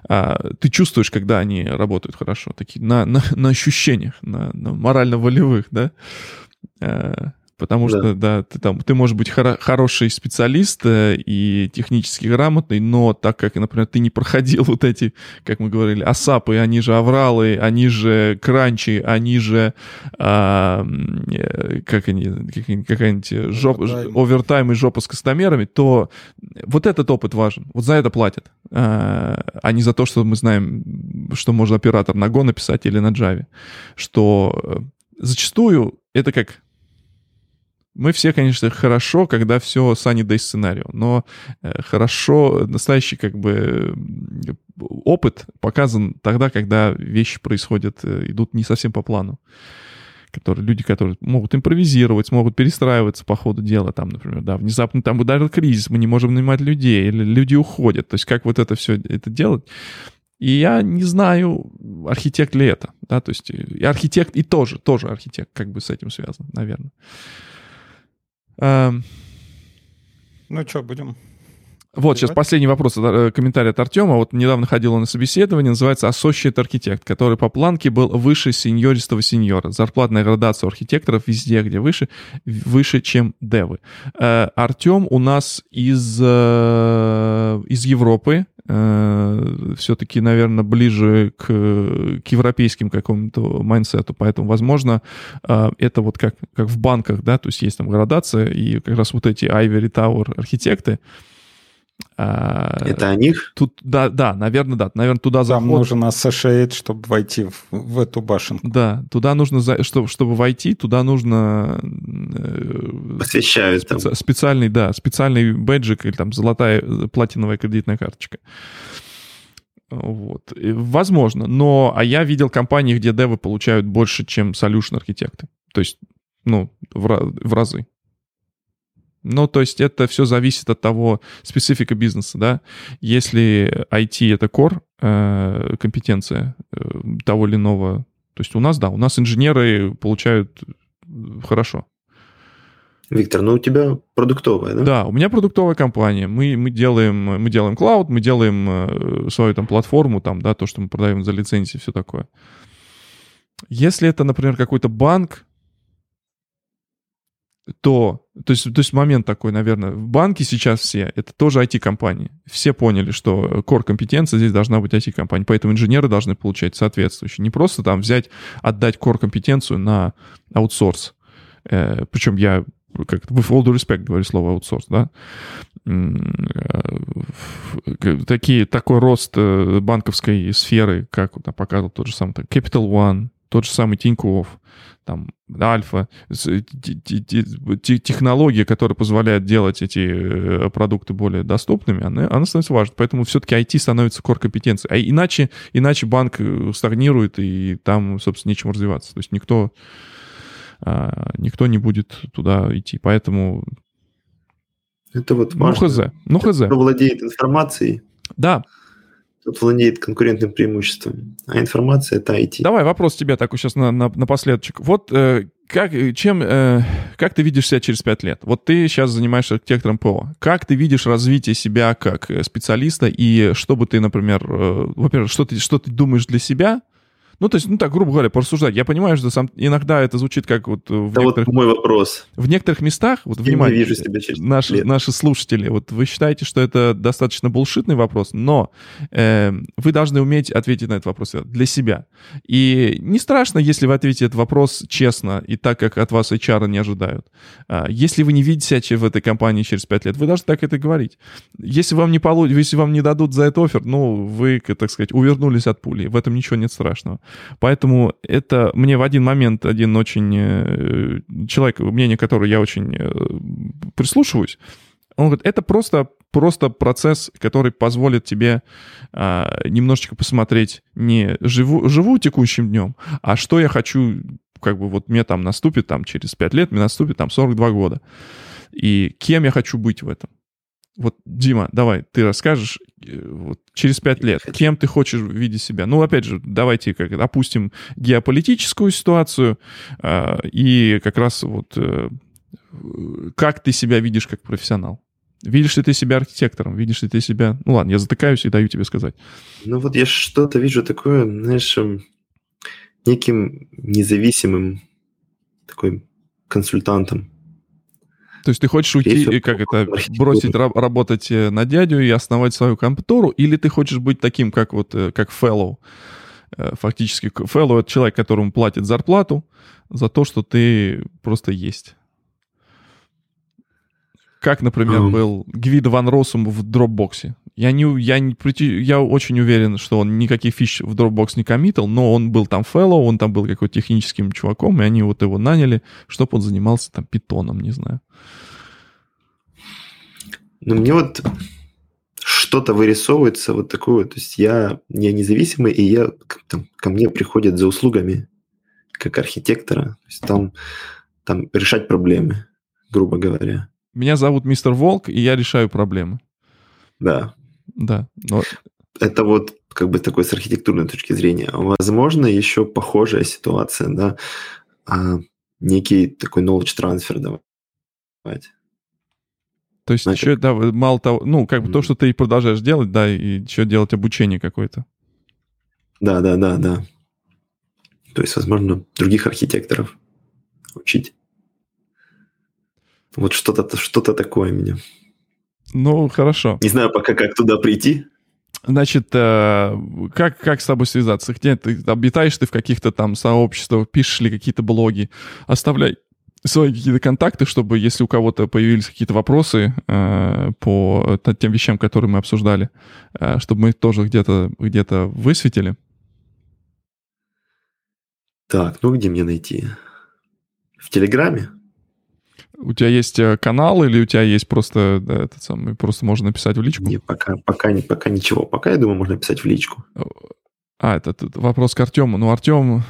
а, ты чувствуешь, когда они работают хорошо, такие на, на, на ощущениях, на, на морально-волевых, да. Потому да. что, да, ты там, ты можешь быть хоро- хороший специалист э, и технически грамотный, но так как, например, ты не проходил [LAUGHS] вот эти, как мы говорили, асапы, они же авралы, они же кранчи, они же, а, э, как они, как, какая-нибудь жоп, овертайм и жопа с кастомерами, то вот этот опыт важен. Вот за это платят, а, а не за то, что мы знаем, что можно оператор на Go написать или на Java. Что э, зачастую это как мы все, конечно, хорошо, когда все sunny day сценарию, но э, хорошо, настоящий как бы опыт показан тогда, когда вещи происходят, э, идут не совсем по плану. Которые, люди, которые могут импровизировать, могут перестраиваться по ходу дела, там, например, да, внезапно там ударил кризис, мы не можем нанимать людей, или люди уходят. То есть как вот это все это делать? И я не знаю, архитект ли это, да, то есть и архитект, и тоже, тоже архитект как бы с этим связан, наверное. Эм... Ну что, будем вот, сейчас последний вопрос, э, комментарий от Артема. Вот недавно ходил он на собеседование, называется Associate Architect, который по планке был выше сеньористого сеньора. Зарплатная градация у архитекторов везде, где выше, выше, чем девы. Э, Артем у нас из, э, из Европы, все-таки, наверное, ближе к, к европейским какому-то майнсету, поэтому, возможно, это вот как, как в банках, да, то есть есть там градация, и как раз вот эти Ivory Tower архитекты, Это о них? Тут, да, да, наверное, да. Наверное, туда заход... Там нужен associate, чтобы войти в, в эту башенку. Да, туда нужно, чтобы, чтобы войти, туда нужно... Э, Посвящают специ... там. Специальный, да, специальный бэджик или там золотая, платиновая кредитная карточка. Вот. Возможно, но... А я видел компании, где девы получают больше, чем solution архитекты. То есть, ну, в, в разы. Ну, то есть это все зависит от того, специфика бизнеса, да. Если IT — это core, э, компетенция э, того или иного, то есть у нас, да, у нас инженеры получают э, хорошо. Виктор, ну у тебя продуктовая, да? Да, у меня продуктовая компания. Мы, мы делаем, мы делаем клауд, мы делаем э, свою там платформу, там, да, то, что мы продаем за лицензии, все такое. Если это, например, какой-то банк, то, то есть, то есть момент такой, наверное, в банке сейчас все, это тоже IT-компании. Все поняли, что core компетенция здесь должна быть IT-компания, поэтому инженеры должны получать соответствующие. Не просто там взять, отдать core компетенцию на аутсорс. Э, причем я как with all due respect говорю слово аутсорс, да, э, такие, такой рост э, банковской сферы, как вот, показывал тот же самый Capital One, тот же самый Тинькофф, там, альфа, технология, которая позволяет делать эти э, продукты более доступными, она, она становится важной. Поэтому все-таки IT становится core-компетенцией. А иначе, иначе банк э, стагнирует, и там, собственно, нечем развиваться. То есть никто, а, никто не будет туда идти. Поэтому... Это вот важно. Ну, хз. Ну, хз. Кто владеет информацией. Да, владеет конкурентным преимуществом. А информация — это IT. Давай вопрос тебе такой сейчас на, на, напоследочек. Вот э, как, чем, э, как ты видишь себя через пять лет? Вот ты сейчас занимаешься архитектором ПО. Как ты видишь развитие себя как э, специалиста и что бы ты, например, э, во-первых, что ты, что ты думаешь для себя, Ну, то есть, ну так, грубо говоря, порассуждать. Я понимаю, что сам иногда это звучит как вот в Это некоторых... вот мой вопрос. В некоторых местах, вот Я внимание, вижу себя через наши, лет. наши слушатели, вот вы считаете, что это достаточно булшитный вопрос, но э, вы должны уметь ответить на этот вопрос для себя. И не страшно, если вы ответите этот вопрос честно и так, как от вас HR не ожидают. А, Если вы не видите себя в этой компании через 5 лет, вы должны так это говорить. Если вам не получится, если вам не дадут за это офер, ну, вы, так сказать, увернулись от пули. В этом ничего нет страшного. Поэтому это мне в один момент один очень э, человек, мнение которого я очень э, прислушиваюсь, он говорит, это просто, просто процесс, который позволит тебе а, немножечко посмотреть не живу, живу текущим днем, а что я хочу, как бы вот мне там наступит там через 5 лет, мне наступит там 42 года. И кем я хочу быть в этом. Вот, Дима, давай, ты расскажешь э, вот, через пять лет, кем ты хочешь видеть себя. Ну, опять же, давайте как это, опустим геополитическую ситуацию а, и как раз вот э, как ты себя видишь как профессионал. Видишь ли ты себя архитектором? Видишь ли ты себя... Ну ладно, я затыкаюсь и даю тебе сказать. Ну вот я что-то вижу такое, знаешь, эм, неким независимым такой консультантом. То есть ты хочешь уйти, и как это, бросить ра- работать э, на дядю и основать свою контору, или ты хочешь быть таким, как вот, э, как fellow? Э, Фактически, fellow — это человек, которому платят зарплату за то, что ты просто есть. Как, например, Ам. был Гвидо Ван Россум в Dropbox. Я, не, я, не, я очень уверен, что он никаких фич в Dropbox не коммитил, но он был там fellow, он там был какой-то техническим чуваком, и они вот его наняли, чтобы он занимался там питоном, не знаю. Но мне вот что-то вырисовывается вот такое. То есть я, я независимый, и я, там, ко мне приходят за услугами как архитектора. То есть там, там решать проблемы, грубо говоря. Меня зовут мистер Волк, и я решаю проблемы. Да. Да. Но Это вот как бы такой с архитектурной точки зрения. Возможно, еще похожая ситуация, да, а, некий такой knowledge transfer давать. то есть Значит- еще, да, мало того, ну, как бы то, что ты продолжаешь делать, да, и еще делать обучение какое-то. Да, да, да, да. То есть, возможно, других архитекторов учить. Вот что-то что такое меня. Ну, хорошо. Не знаю пока, как туда прийти. Значит, э, как, как с тобой связаться? Где ты обитаешь ты в каких-то там сообществах, пишешь ли какие-то блоги? Оставляй свои какие-то контакты, чтобы, если у кого-то появились какие-то вопросы э, по т- тем вещам, которые мы обсуждали, э, чтобы мы их тоже где-то где высветили. Так, ну где мне найти? В Телеграме? У тебя есть э, канал или у тебя есть просто да, этот самый, просто можно написать в личку? Не, пока, пока, не- пока ничего. Пока, я думаю, можно писать в личку. А, это, тут вопрос к Артему. Ну, Артем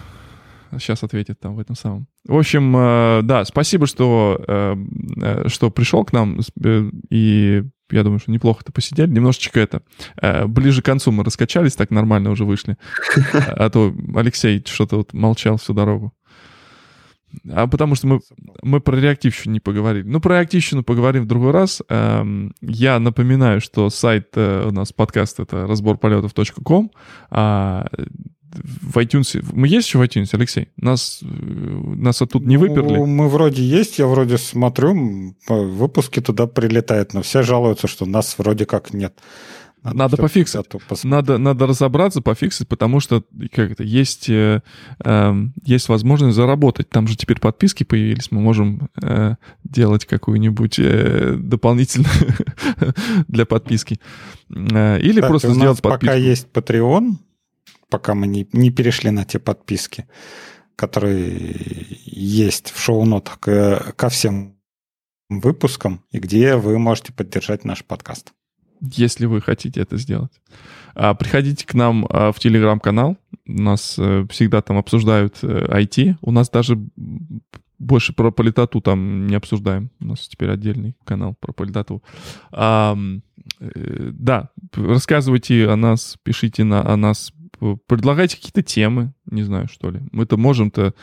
сейчас ответит там в этом самом. В общем, э, да, спасибо, что, э, что пришел к нам. И я думаю, что неплохо ты посидели. Немножечко это... Ближе к концу мы раскачались, так нормально уже вышли. [LAUGHS] А то Алексей что-то вот молчал всю дорогу. А потому что мы, мы про реактивщину не поговорили. Ну, про реактивщину поговорим в другой раз. Эм, Я напоминаю, что сайт э, у нас подкаст это разборполетов.ком. А в iTunes... Мы есть еще в iTunes, Алексей? Нас, э, нас оттуда не выперли? Ну, мы вроде есть, я вроде смотрю, выпуски туда прилетают, но все жалуются, что нас вроде как нет. Надо всё- пофиксить. Надо, надо разобраться, пофиксить, потому что как это, есть, э, эм, есть возможность заработать. Там же теперь подписки появились, мы можем э, делать какую-нибудь э, дополнительную [LAUGHS] для подписки. Э, или Кстати, просто у нас сделать пока подписку. есть Patreon, пока мы не, не перешли на те подписки, которые есть в шоу-нотах ко, ко всем выпускам, и где вы можете поддержать наш подкаст. Если вы хотите это сделать. А, приходите к нам а, в телеграм-канал. У нас э, всегда там обсуждают э, IT. У нас даже больше про политоту там не обсуждаем. У нас теперь отдельный канал про политоту. М, э, да, рассказывайте о нас, пишите на, о нас, предлагайте какие-то темы, не знаю, что ли. Мы-то можем-то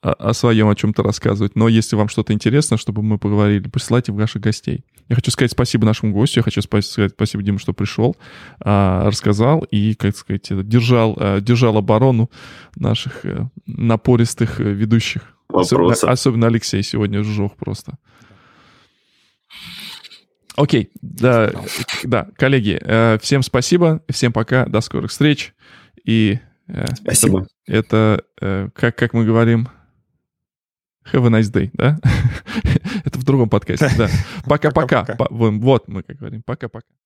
о, о своем о чем-то рассказывать, но если вам что-то интересно, чтобы мы поговорили, присылайте ваших гостей. Я хочу сказать спасибо нашему гостю, я хочу сказать спасибо Диму, что пришел, а, рассказал и, как сказать, держал, а, держал оборону наших э, напористых э, ведущих. Особенно, особенно Алексей сегодня сжег просто. Окей, да, да, коллеги, э, всем спасибо, всем пока, до скорых встреч. И спасибо. Это, это как, как мы говорим, have a nice day, да? [LAUGHS] это в другом подкасте, да. [LAUGHS] Пока-пока. Вот мы как говорим, пока-пока.